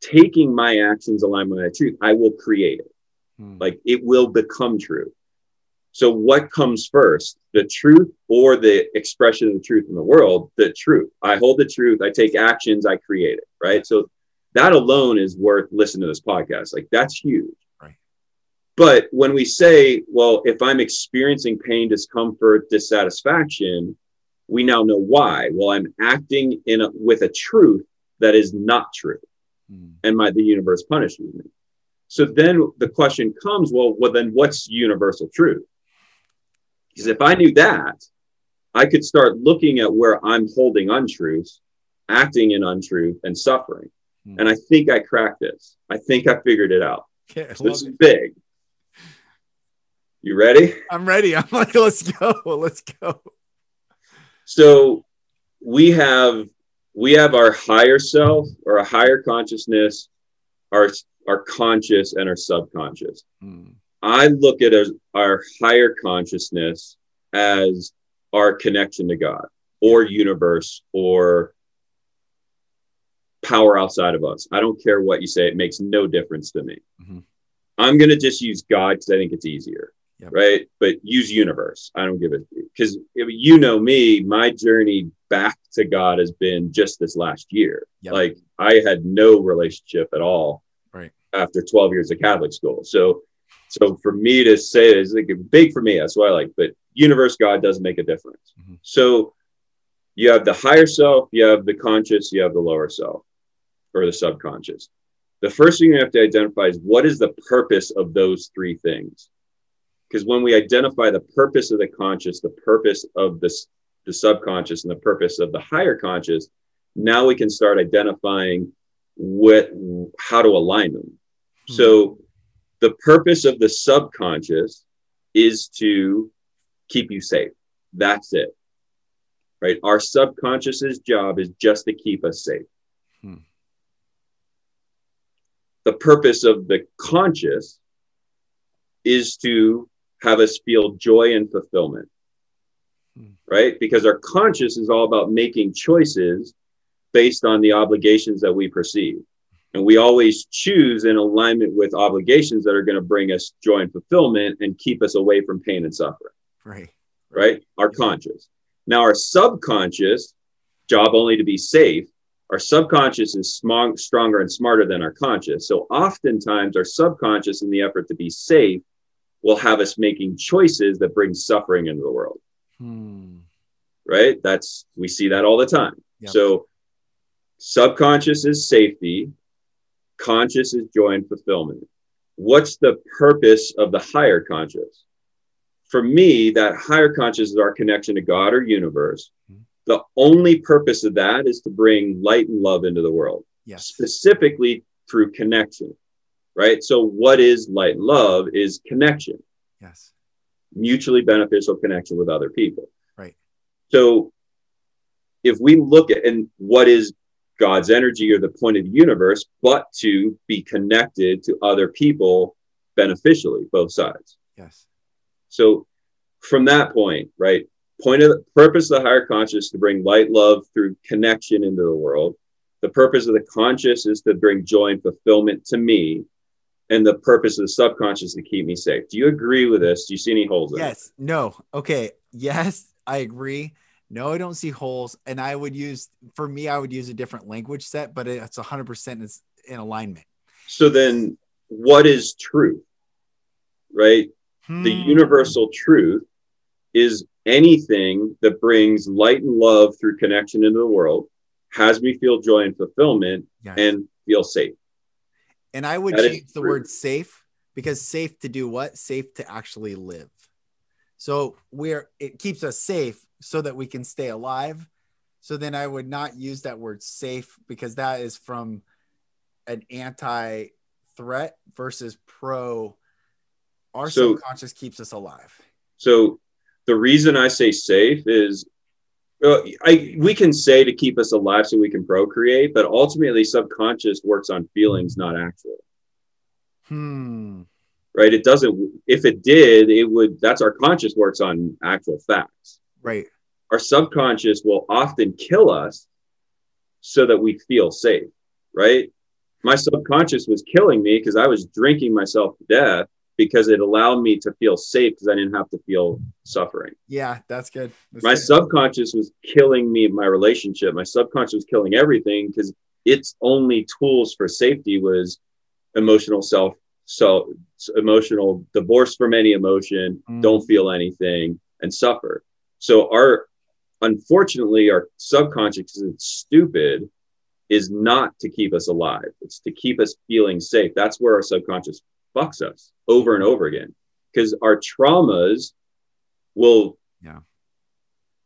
taking my actions aligned with my truth, I will create it. Hmm. Like it will become true. So, what comes first, the truth or the expression of the truth in the world? The truth. I hold the truth. I take actions. I create it. Right. So, that alone is worth listening to this podcast. Like, that's huge. Right. But when we say, well, if I'm experiencing pain, discomfort, dissatisfaction, we now know why. Well, I'm acting in a, with a truth that is not true, mm. and my the universe punishes me. So then the question comes, well, well, then what's universal truth? Because if I knew that, I could start looking at where I'm holding untruth, acting in untruth, and suffering. Hmm. And I think I cracked this. I think I figured it out. Yeah, this is big. You ready? I'm ready. I'm like, let's go. Let's go. So we have we have our higher self or a higher consciousness, our our conscious and our subconscious. Mm. I look at our higher consciousness as our connection to God or universe or power outside of us. I don't care what you say, it makes no difference to me. Mm-hmm. I'm going to just use God because I think it's easier. Yep. Right. But use universe. I don't give it because you know me, my journey back to God has been just this last year. Yep. Like I had no relationship at all after 12 years of Catholic school. So, so for me to say is like big for me. That's why I like, but universe God does make a difference. Mm-hmm. So you have the higher self, you have the conscious, you have the lower self or the subconscious. The first thing you have to identify is what is the purpose of those three things? Because when we identify the purpose of the conscious, the purpose of this, the subconscious, and the purpose of the higher conscious, now we can start identifying what how to align them. Hmm. So the purpose of the subconscious is to keep you safe. That's it. Right? Our subconscious's job is just to keep us safe. Hmm. The purpose of the conscious is to have us feel joy and fulfillment, hmm. right? Because our conscious is all about making choices based on the obligations that we perceive. And we always choose in alignment with obligations that are going to bring us joy and fulfillment and keep us away from pain and suffering. Right. Right. Our conscious. Now, our subconscious, job only to be safe, our subconscious is smog, stronger and smarter than our conscious. So oftentimes, our subconscious, in the effort to be safe, will have us making choices that bring suffering into the world. Hmm. Right? That's we see that all the time. Yep. So subconscious is safety, conscious is joy and fulfillment. What's the purpose of the higher conscious? For me, that higher conscious is our connection to God or universe. Mm-hmm. The only purpose of that is to bring light and love into the world, yes. specifically through connection right? So, what is light and love is connection. Yes. Mutually beneficial connection with other people. Right. So, if we look at and what is God's energy or the point of the universe, but to be connected to other people beneficially, both sides. Yes. So, from that point, right, point of the purpose of the higher conscious to bring light, love through connection into the world. The purpose of the conscious is to bring joy and fulfillment to me and the purpose of the subconscious to keep me safe. Do you agree with this? Do you see any holes? Yes. In it? Yes. No. Okay. Yes, I agree. No, I don't see holes. And I would use, for me, I would use a different language set, but it's 100% is in alignment. So then, what is truth? Right? Hmm. The universal truth is anything that brings light and love through connection into the world, has me feel joy and fulfillment, yes. and feel safe. And I would that change the true. word safe because safe to do what? Safe to actually live. So we're it keeps us safe so that we can stay alive. So then I would not use that word safe because that is from an anti threat versus pro our so, subconscious keeps us alive. So the reason I say safe is well, I we can say to keep us alive so we can procreate, but ultimately subconscious works on feelings, not actual. Hmm. Right. It doesn't. If it did, it would. That's our conscious works on actual facts. Right. Our subconscious will often kill us so that we feel safe. Right. My subconscious was killing me because I was drinking myself to death because it allowed me to feel safe because I didn't have to feel suffering. Yeah, that's good. That's my good. subconscious was killing me my relationship. My subconscious was killing everything because its only tools for safety was emotional self so emotional divorce from any emotion, mm. don't feel anything and suffer. So our unfortunately our subconscious is stupid is not to keep us alive. It's to keep us feeling safe. That's where our subconscious fucks us over and over again because our traumas will yeah.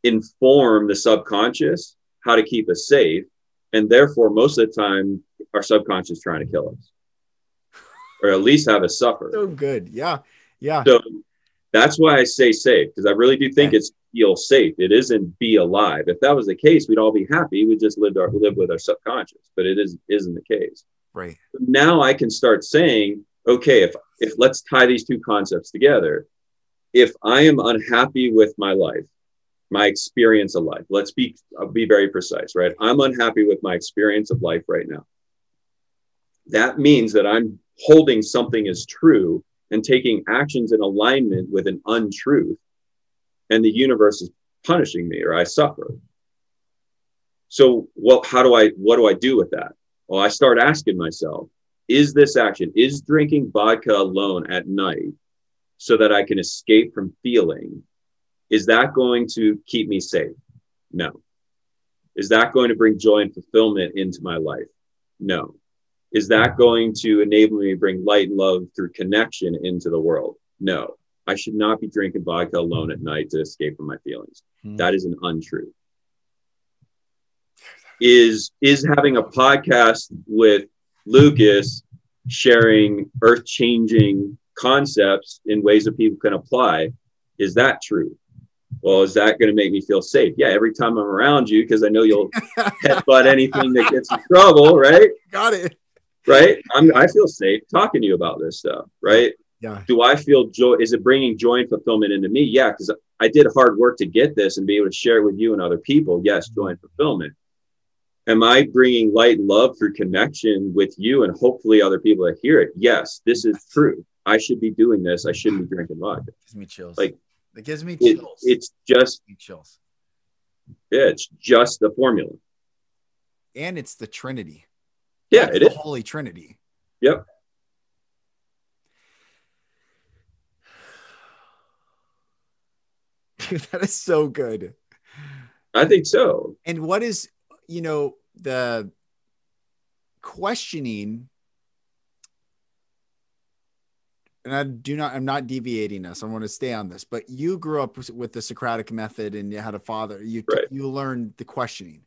inform the subconscious how to keep us safe and therefore most of the time our subconscious trying to kill us or at least have us suffer so good yeah yeah so that's why i say safe because i really do think yeah. it's feel safe it isn't be alive if that was the case we'd all be happy we just lived our live with our subconscious but it is isn't the case right now i can start saying okay, if if let's tie these two concepts together. If I am unhappy with my life, my experience of life, let's be I'll be very precise, right? I'm unhappy with my experience of life right now. That means that I'm holding something as true and taking actions in alignment with an untruth, and the universe is punishing me or I suffer. So, what? How do I? What do I do with that? Well, I start asking myself, is this action, is drinking vodka alone at night so that I can escape from feeling, is that going to keep me safe? No. Is that going to bring joy and fulfillment into my life? No. Is that going to enable me to bring light and love through connection into the world? No. I should not be drinking vodka alone at night to escape from my feelings. Hmm. That is an untruth. Is is having a podcast with Lucas sharing earth changing concepts in ways that people can apply. Is that true? Well, is that going to make me feel safe? Yeah, every time I'm around you, because I know you'll headbutt anything that gets in trouble, right? Got it. Right. I'm, I feel safe talking to you about this stuff, right? Yeah. Do I feel joy? Is it bringing joy and fulfillment into me? Yeah, because I did hard work to get this and be able to share it with you and other people. Yes, mm-hmm. joy and fulfillment. Am I bringing light and love through connection with you and hopefully other people that hear it? Yes, this is true. I should be doing this. I shouldn't be drinking vodka. gives me chills. Like it gives me it, chills. it's just me chills. yeah, it's just the formula. And it's the Trinity. Yeah, That's it the is. Holy Trinity. Yep. Dude, that is so good. I think so. And what is, you know, the questioning, and I do not, I'm not deviating us. I want to stay on this, but you grew up with the Socratic method and you had a father. You, Right. you learned the questioning.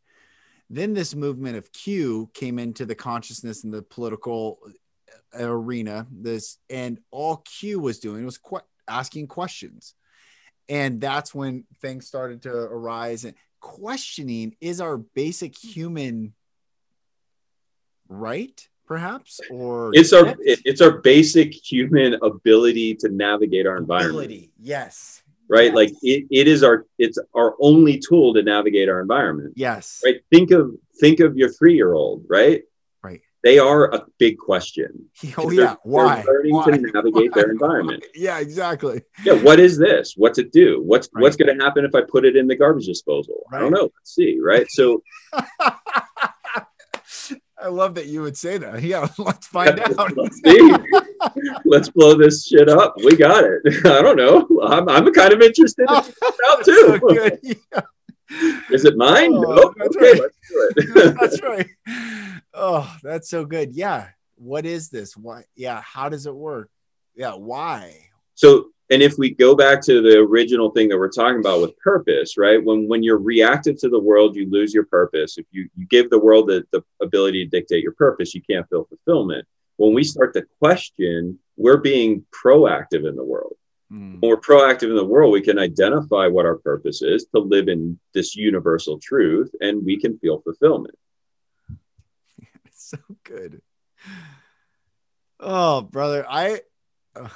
Then this movement of Q came into the consciousness and the political uh, arena. This and all Q was doing was que- asking questions, and that's when things started to arise. And questioning is our basic human right, perhaps, or It's our it- it's our basic human ability to navigate our environment. ability. Yes, Right. Yes. Like it, it is our it's our only tool to navigate our environment. yes, Right. Think of think of your three year old, right? Right. They are a big question. Oh yeah, why? learning Why? to navigate their environment. Yeah, exactly. Yeah, what is this? What's it do? What's Right. what's going to happen if I put it in the garbage disposal? I don't know. Let's see. Right. So I love that you would say that. Yeah, let's find out. let's see. Let's blow this shit up. We got it. I don't know. I'm, I'm kind of interested in out too. so. Yeah. Is it mine? Oh, nope. that's Okay, right. let's do it. that's right. Oh, that's so good. Yeah. What is this? Why? Yeah. How does it work? Yeah. Why? so and if we go back to the original thing that we're talking about with purpose right when when you're reactive to the world you lose your purpose if you, you give the world the, the ability to dictate your purpose you can't feel fulfillment when we start to question we're being proactive in the world Hmm. when we're proactive in the world we can identify what our purpose is to live in this universal truth and we can feel fulfillment so good. Oh, brother, I uh,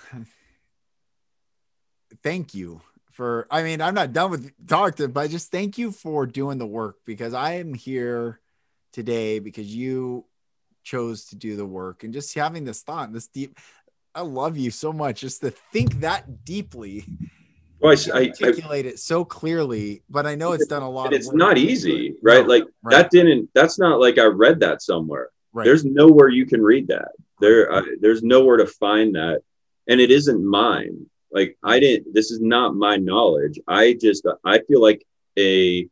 thank you for. I mean, I'm not done with talking, but just thank you for doing the work because I am here today because you chose to do the work and just having this thought, this deep. I love you so much. Just to think that deeply, well, I, I, I, articulate it so clearly. But I know it's done a lot. it's not easy right No, like right, that didn't that's not like i read that somewhere right. there's nowhere you can read that. There uh, there's nowhere to find that. And it isn't mine. Like i didn't this is not my knowledge. I just i feel like a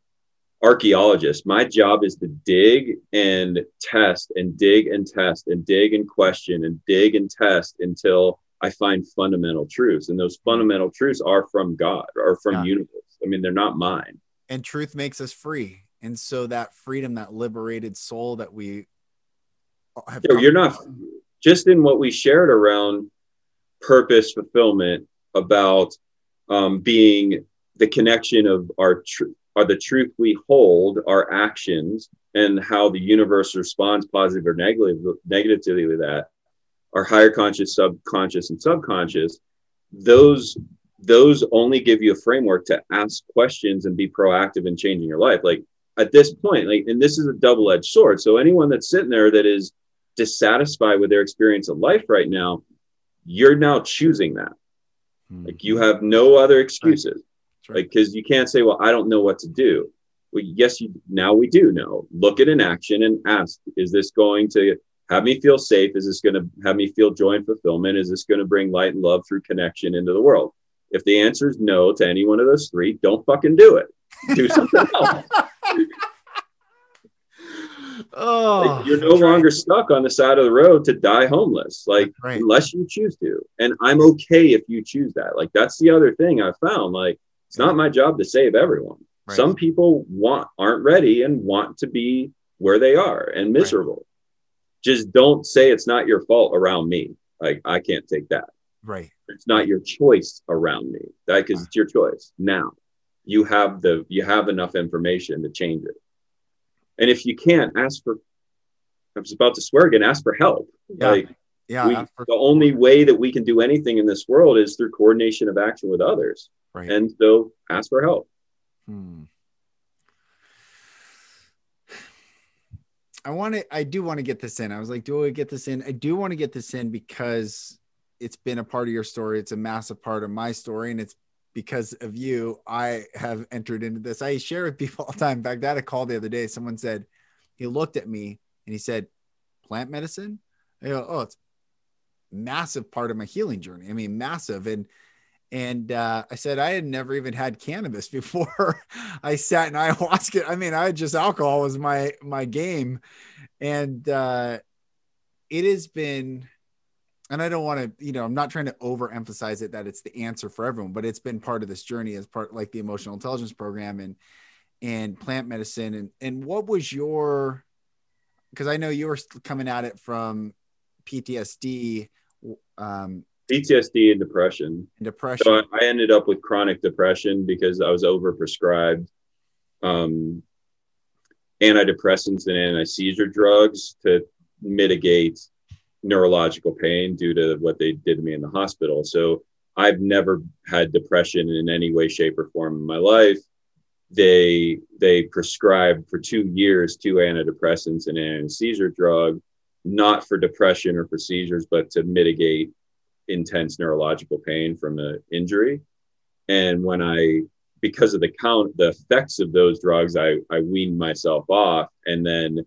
archaeologist. My job is to dig and test and dig and test and dig and question and dig and test until i find fundamental truths. And those fundamental truths are from god or from Yeah. universe. I mean they're not mine. And truth makes us free. And so that freedom, that liberated soul that we have. Yo, come you're not just in what we shared around purpose fulfillment about um, being the connection of our truth are the truth we hold our actions and how the universe responds positive or negative negatively to that our higher conscious subconscious and subconscious those those only give you a framework to ask questions and be proactive in changing your life like at this point like and this is a double-edged sword so anyone that's sitting there that is dissatisfied with their experience of life right now you're now choosing that. Hmm. like you have no other excuses. Right. like because you can't say well i don't know what to do. Well yes you now we do know. Look at an action and ask is this going to have me feel safe? Is this going to have me feel joy and fulfillment? Is this going to bring light and love through connection into the world? If the answer is no to any one of those three don't fucking do it. Do something else oh, Like, you're no right. longer stuck on the side of the road to die homeless like right. unless you choose to. And i'm okay if you choose that. Like that's the other thing i found like it's not my job to save everyone. Right. some people want aren't ready and want to be where they are and miserable. Just don't say it's not your fault around me. Like i can't take that. Right. it's not your choice around me. That because it's your choice now. You have the you have enough information to change it and if you can't ask for i was about to swear again ask for help Yeah. like Yeah. we, for- the only way that we can do anything in this world is through coordination of action with others right. and so ask for help Hmm. I want to, I do want to get this in. I was like, do I get this in? I do want to get this in because it's been a part of your story. It's a massive part of my story. And it's because of you, I have entered into this. I share with people all the time. In fact, I had a call the other day. Someone said, he looked at me and he said, plant medicine? I go, oh, it's massive part of my healing journey. I mean, massive. And, and uh, I said I had never even had cannabis before I sat in ayahuasca. I mean, I just alcohol was my my game, and uh, it has been. And I don't want to, you know, I'm not trying to overemphasize it that it's the answer for everyone, but it's been part of this journey as part like the emotional intelligence program and and plant medicine. And and what was your? Because I know you were coming at it from PTSD. Um, ptsd and depression and depression. so I, ended up with chronic depression because i was overprescribed um, antidepressants and anti-seizure drugs to mitigate neurological pain due to what they did to me in the hospital. So i've never had depression in any way shape or form in my life. They they prescribed for two years two antidepressants and an seizure drug not for depression or for seizures but to mitigate intense neurological pain from an injury. And when i because of the count the effects of those drugs i i weaned myself off. And then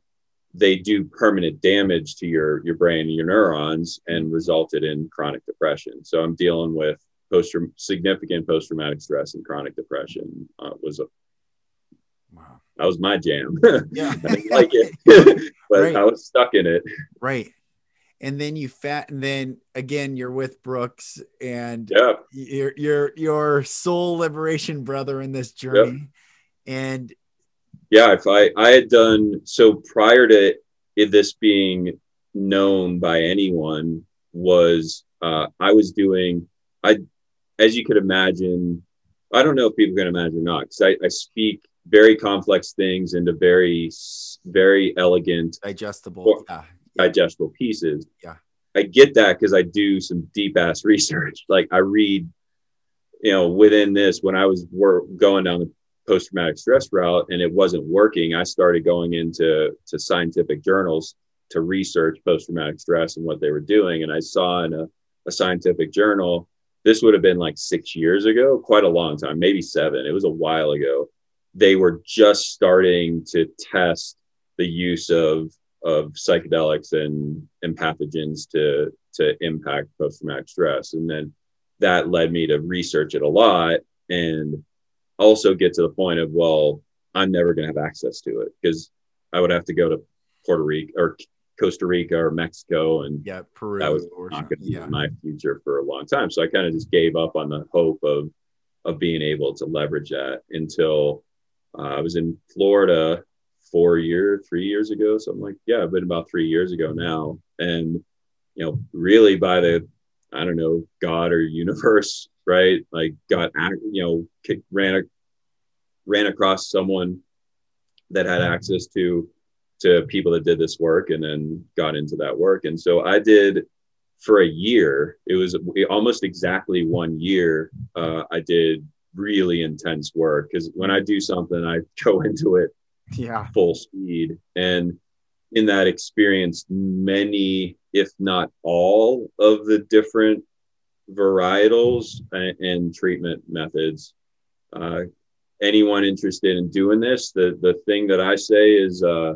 they do permanent damage to your your brain and your neurons and resulted in chronic depression so i'm dealing with post significant post traumatic stress and chronic depression uh, was a wow. that was my jam Yeah. i didn't like it but Right. i was stuck in it Right. And then you fat, and then again, you're with Brooks and yeah your your your soul liberation brother in this journey. And yeah if i i had done so prior to this being known by anyone was uh, i was doing i as you could imagine i don't know if people can imagine or not because I, I speak very complex things into very very elegant digestible. Yeah. digestible pieces. Yeah. I get that because I do some deep ass research. Like I read, you know, within this, when I was wor- going down the post traumatic stress route and it wasn't working, I started going into to scientific journals to research post traumatic stress and what they were doing. And I saw in a, a scientific journal, this would have been like six years ago, quite a long time, maybe seven. It was a while ago. They were just starting to test the use of of psychedelics and, and empathogens to to impact post traumatic stress. And then that led me to research it a lot and also get to the point of, well, I'm never going to have access to it because I would have to go to Puerto Rico or Costa Rica or Mexico. And Yeah. Peru that was not going to be Yeah. my future for a long time. So I kind of just gave up on the hope of of being able to leverage that until uh, I was in Florida four year, three years ago, something like yeah, I've been about three years ago now, and you know, really by the I don't know God or universe, right? Like got you know kick, ran ran across someone that had access to to people that did this work, and then got into that work, and so I did for a year. It was almost exactly one year. Uh, I did really intense work because when I do something, I go into it Yeah. full speed. And in that experience, many, if not all, of the different varietals and, and treatment methods. Uh, anyone interested in doing this, the the thing that I say is uh,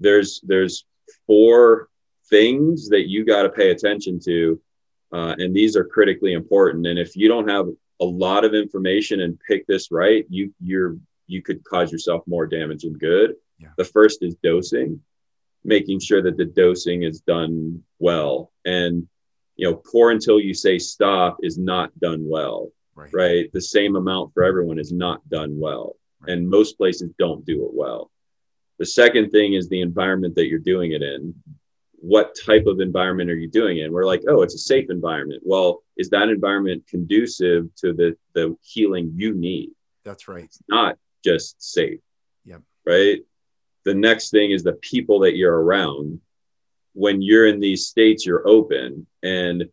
there's there's four things that you got to pay attention to, uh, and these are critically important. And if you don't have a lot of information and pick this right, you you're you could cause yourself more damage than good. Yeah. The first is dosing, making sure that the dosing is done well. And, you know, pour until you say stop is not done well, Right. right? The same amount for everyone is not done well. Right. And most places don't do it well. The second thing is the environment that you're doing it in. What type of environment are you doing it in? We're like, oh, it's a safe environment. Well, is that environment conducive to the, the healing you need? That's right. It's not just safe. Yep. Right. The next thing is the people that you're around. When you're in these states, you're open and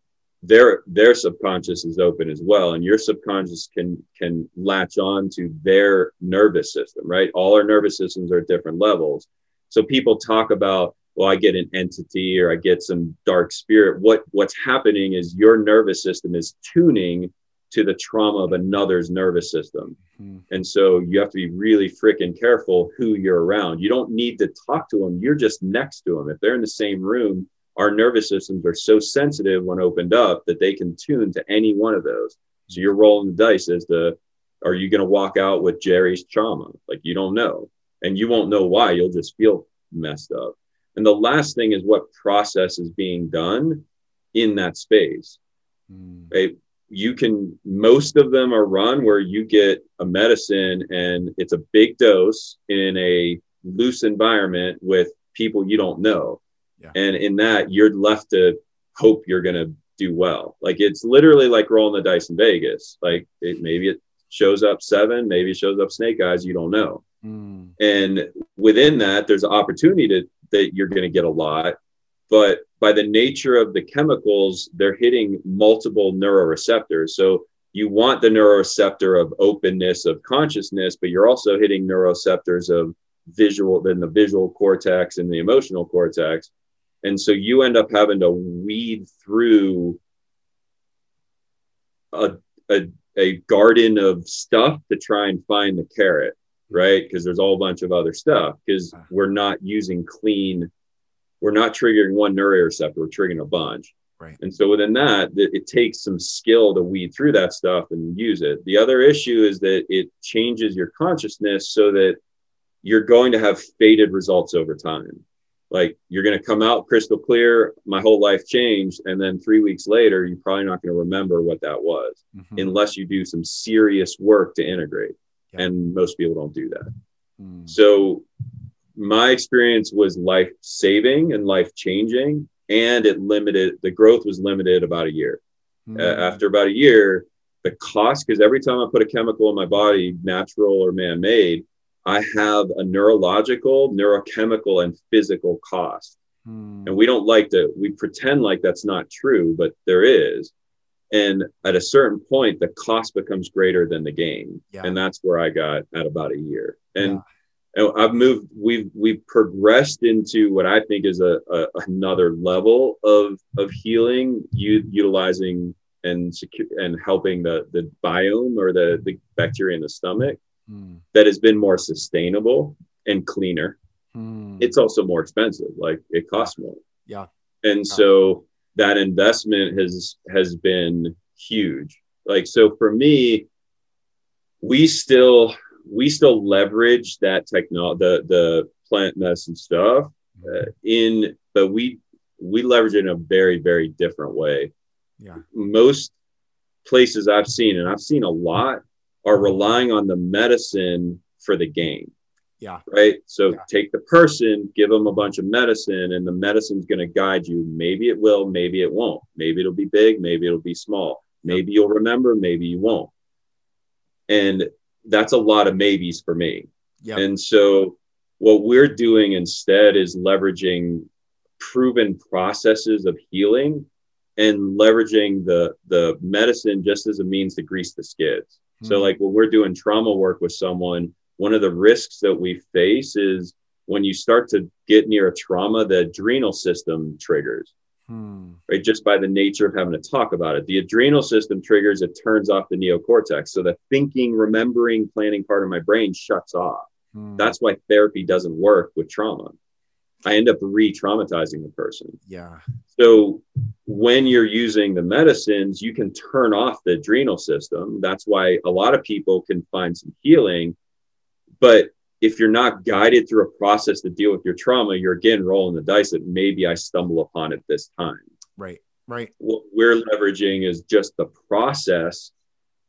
their their subconscious is open as well. And your subconscious can can latch on to their nervous system right? All our nervous systems are at different levels. So people talk about well i get an entity or i get some dark spirit. What what's happening is your nervous system is tuning to the trauma of another's nervous system mm-hmm. and so you have to be really freaking careful who you're around you don't need to talk to them you're just next to them if they're in the same room our nervous systems are so sensitive when opened up that they can tune to any one of those. So you're rolling the dice as to are you going to walk out with Jerry's trauma? Like you don't know. And you won't know why. You'll just feel messed up. And the last thing is what process is being done in that space. Mm. Right? You can, most of them are run where you get a medicine and it's a big dose in a loose environment with people you don't know. Yeah. And in that, you're left to hope you're going to do well. Like it's literally like rolling the dice in Vegas. Like it, maybe it shows up seven, maybe it shows up snake eyes. You don't know. Mm. And within that, there's an opportunity to, that you're going to get a lot. But by the nature of the chemicals, they're hitting multiple neuroreceptors. So you want the neuroreceptor of openness of consciousness, but you're also hitting neuroreceptors of visual, then the visual cortex and the emotional cortex. And so you end up having to weed through a, a, a garden of stuff to try and find the carrot, right? Because there's a whole bunch of other stuff because uh-huh. we're not using clean, we're not triggering one neuroreceptor, we're triggering a bunch. Right. And so within that, it takes some skill to weed through that stuff and use it. The other issue is that it changes your consciousness so that you're going to have faded results over time like you're going to come out crystal clear my whole life changed and then three weeks later you're probably not going to remember what that was mm-hmm. unless you do some serious work to integrate yeah. and most people don't do that mm. so my experience was life saving and life changing and it limited the growth was limited about a year mm. uh, after about a year the cost because every time i put a chemical in my body natural or man-made I have a neurological, neurochemical, and physical cost. Hmm. And we don't like to, we pretend like that's not true, but there is. And at a certain point, the cost becomes greater than the gain. Yeah. And that's where I got at about a year. And, yeah. And I've moved, we've, we've progressed into what I think is a, a another level of, of healing, u- utilizing and secure and helping the, the biome or the, the bacteria in the stomach mm. that has been more sustainable and cleaner. Mm. It's also more expensive. Like it costs more. Yeah. And yeah. so that investment has has been huge. Like so for me, we still we still leverage that technology, the the plant medicine stuff uh, in, but we we leverage it in a very very different way. Yeah. Most places I've seen, and I've seen a lot, are relying on the medicine for the gain. Yeah. Right. So yeah. take the person, give them a bunch of medicine, and the medicine's going to guide you. Maybe it will, maybe it won't. Maybe it'll be big, maybe it'll be small. Maybe you'll remember, maybe you won't. And that's a lot of maybes for me. Yeah. And so what we're doing instead is leveraging proven processes of healing and leveraging the the medicine just as a means to grease the skids. So, hmm. like when we're doing trauma work with someone, one of the risks that we face is when you start to get near a trauma, the adrenal system triggers. Hmm. Right, just by the nature of having to talk about it, the adrenal system triggers. It turns off the neocortex, so the thinking, remembering, planning part of my brain shuts off. Hmm. That's why therapy doesn't work with trauma. I end up re-traumatizing the person. Yeah. So when you're using the medicines, you can turn off the adrenal system. That's why a lot of people can find some healing. But if you're not guided through a process to deal with your trauma, you're again rolling the dice that maybe I stumble upon it this time. Right. Right. What we're leveraging is just the process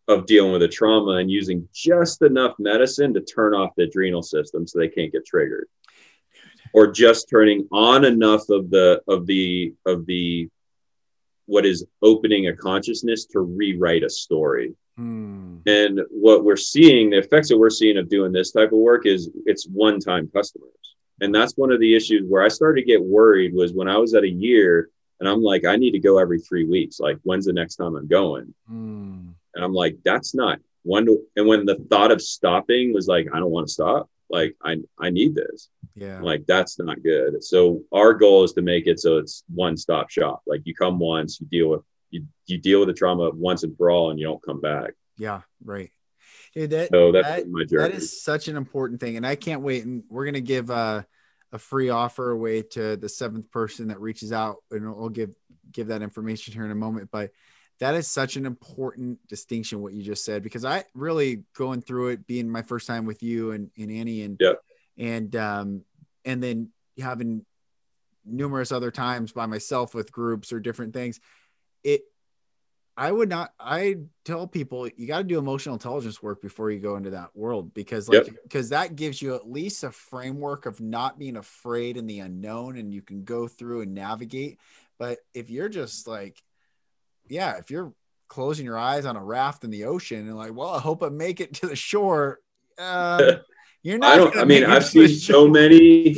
of dealing with a trauma and using just enough medicine to turn off the adrenal system so they can't get triggered or just turning on enough of the of the of the what is opening a consciousness to rewrite a story. Hmm. And what we're seeing, the effects that we're seeing of doing this type of work is it's one-time customers. And that's one of the issues where I started to get worried was when I was at a year and I'm like, I need to go every three weeks. Like, when's the next time I'm going? Hmm. And I'm like, that's not one. And when the thought of stopping was like, I don't want to stop. Like, I I need this. Yeah. Like, that's not good. So our goal is to make it so it's one stop shop. Like, you come once, you deal with you you deal with the trauma once and for all, and you don't come back. Yeah. Right. Dude, that, So that's that- my journey. that is such an important thing and i can't wait and we're going to give uh, a free offer away to the seventh person that reaches out and we'll give give that information here in a moment but that is such an important distinction what you just said because i really going through it being my first time with you and, and annie and Yep. and um and then having numerous other times by myself with groups or different things it I would not. I tell people you got to do emotional intelligence work before you go into that world because, like, because that gives you at least a framework of not being afraid in the unknown, and you can go through and navigate. But if you're just like, yeah, if you're closing your eyes on a raft in the ocean and like, well, I hope I make it to the shore. Um, you're not. I don't. I mean, I've seen so many.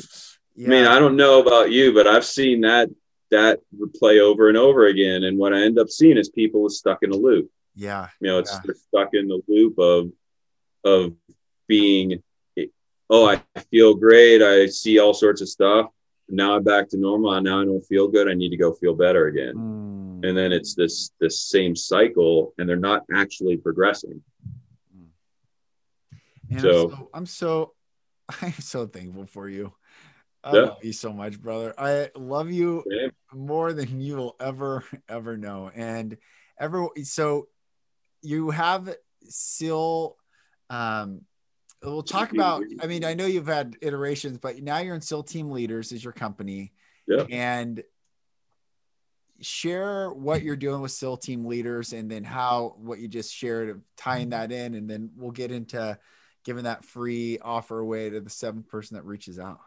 Yeah. I mean, I don't know about you, but I've seen that that play over and over again. And what I end up seeing is people are stuck in a loop. yeah. You know, it's Yeah. they're stuck in the loop of of being. Oh, I feel great. I see all sorts of stuff. Now I'm back to normal. Now I don't feel good. I need to go feel better again. Mm. And then it's this this same cycle, and they're not actually progressing. And So- I'm so I'm so I'm so thankful for you. I Yeah. love you so much, brother. I love you Yeah. more than you will ever ever know. And ever so you have SEAL um we'll talk about I mean, I know you've had iterations, but now you're in SEAL Team Leaders is your company. Yeah. And share what you're doing with SEAL Team Leaders and then how what you just shared of tying that in and then we'll get into giving that free offer away to the seventh person that reaches out.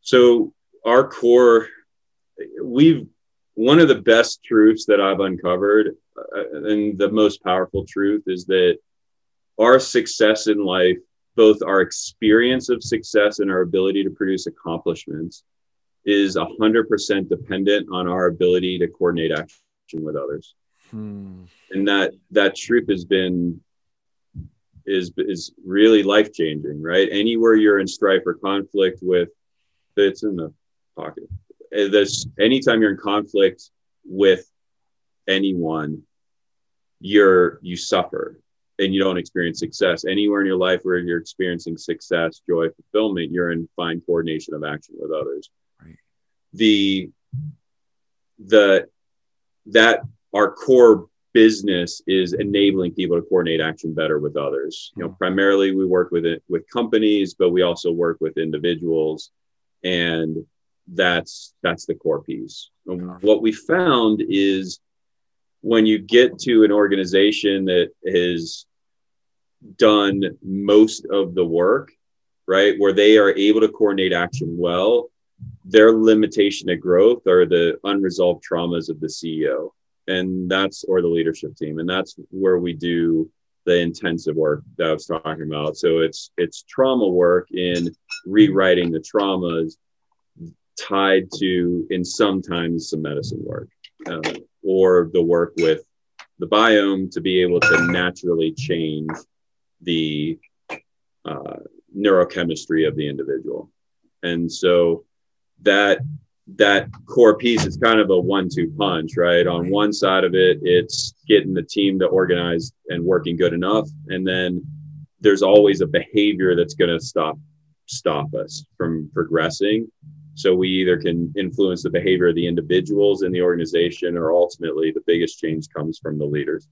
So our core, we've one of the best truths that I've uncovered, uh, and the most powerful truth is that our success in life, both our experience of success and our ability to produce accomplishments, is a hundred percent dependent on our ability to coordinate action with others. Hmm. And that that truth has been is is really life changing, right? Anywhere you're in strife or conflict with, it's in the pocket. This anytime you're in conflict with anyone, you're you suffer and you don't experience success. Anywhere in your life where you're experiencing success, joy, fulfillment, you're in fine coordination of action with others. The the that our core business is enabling people to coordinate action better with others. You know, Mhm. primarily we work with it with companies, but we also work with individuals, and that's that's the core piece. And What we found is when you get to an organization that has done most of the work, right, where they are able to coordinate action well, their limitation to growth are the unresolved traumas of the CEO and that's or the leadership team. And that's where we do the intensive work that I was talking about. So it's it's trauma work in rewriting the traumas tied to in sometimes some medicine work uh, or the work with the biome to be able to naturally change the uh, neurochemistry of the individual. And so that that core piece is kind of a one-two punch, right? On one side of it, it's getting the team to organize and working good enough, and then there's always a behavior that's going to stop stop us from progressing. So we either can influence the behavior of the individuals in the organization, or ultimately the biggest change comes from the leaders.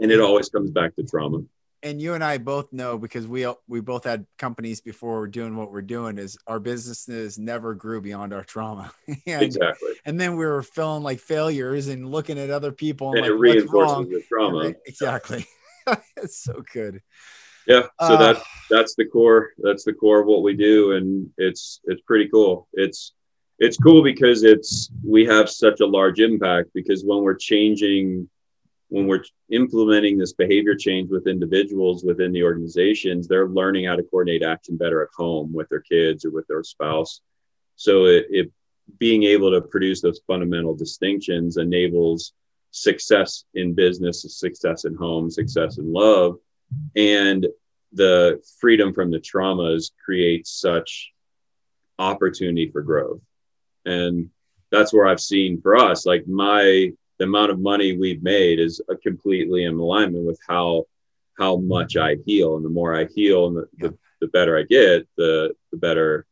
And it always comes back to trauma. And you and I both know because we we both had companies before we're doing what we're doing is our businesses never grew beyond our trauma. and, Exactly. and then we were feeling like failures and looking at other people and, And like it what's reinforces the trauma. Right, Exactly. it's so good. Yeah. So Uh, that that's the core. That's the core of what we do, and it's it's pretty cool. It's it's cool because it's we have such a large impact because when we're changing when we're implementing this behavior change with individuals within the organizations, they're learning how to coordinate action better at home with their kids or with their spouse. So it, it being able to produce those fundamental distinctions enables success in business, success in home, success in love, and the freedom from the traumas creates such opportunity for growth. And that's where I've seen for us, like my the amount of money we've made is completely in alignment with how how much I heal, and the more I heal, and the, the, the better I get, the the better,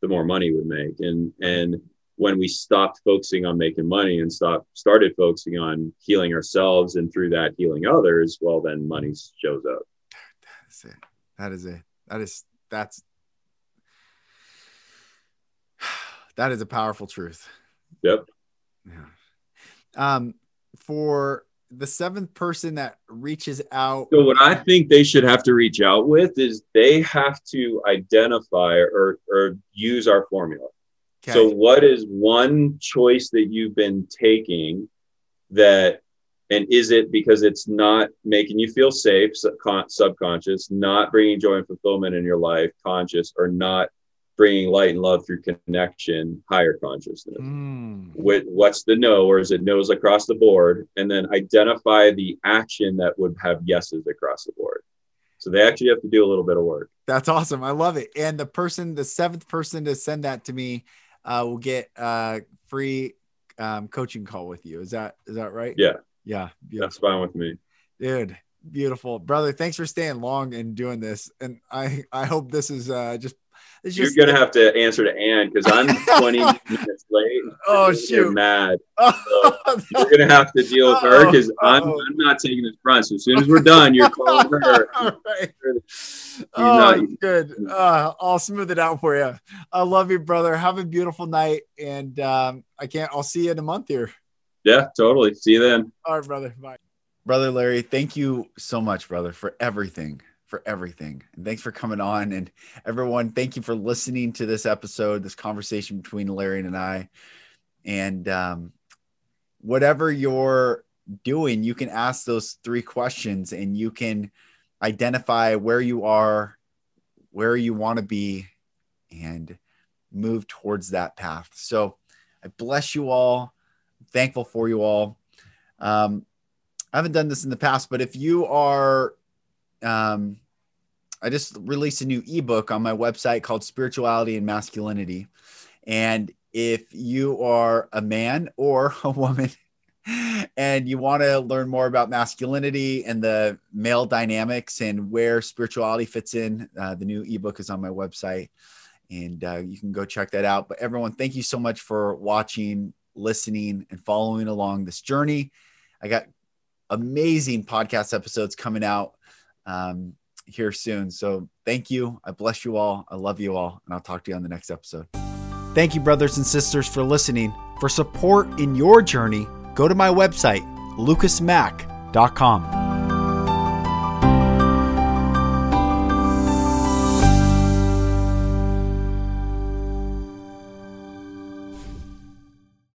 the more money we make. And and when we stopped focusing on making money and stopped started focusing on healing ourselves and through that healing others, well, then money shows up. That's it. That is it. That is that's that is a powerful truth. Yep. Yeah um, for the seventh person that reaches out. So, what I think they should have to reach out with is they have to identify or, or use our formula. Okay. So, what is one choice that you've been taking that, and is it because it's not making you feel safe, subconscious, not bringing joy and fulfillment in your life, conscious, or not bringing light and love through connection, higher consciousness. Mm. What, what's the no, or is it no's across the board? And then identify the action that would have yeses across the board. So they actually have to do a little bit of work. That's awesome. I love it. And the person, the seventh person to send that to me, uh, will get a free um, coaching call with you. Is that is that right? Yeah. Yeah. Beautiful. That's fine with me. Dude, beautiful brother thanks for staying long and doing this and i i hope this is uh just you're gonna have to answer to Ann because I'm 20 minutes late. Oh shoot! You're mad. So you're gonna have to deal with her because I'm, I'm not taking this front. So as soon as we're done, you're calling her. All right. Oh, not, good. Uh, I'll smooth it out for you. I love you, brother. Have a beautiful night, and um, I can't. I'll see you in a month here. Yeah, totally. See you then. All right, brother. Bye. Brother Larry, thank you so much, brother, for everything for everything. And thanks for coming on. And everyone, thank you for listening to this episode, this conversation between Larry and I. And um, whatever you're doing, you can ask those three questions and you can identify where you are, where you want to be, and move towards that path. So I bless you all. I'm thankful for you all. Um, I haven't done this in the past, but if you are um, I just released a new ebook on my website called Spirituality and Masculinity. And if you are a man or a woman and you want to learn more about masculinity and the male dynamics and where spirituality fits in, uh, the new ebook is on my website and uh, you can go check that out. But everyone, thank you so much for watching, listening, and following along this journey. I got amazing podcast episodes coming out. Um, here soon. So thank you. I bless you all. I love you all. And I'll talk to you on the next episode. Thank you, brothers and sisters, for listening. For support in your journey, go to my website, lucasmack.com.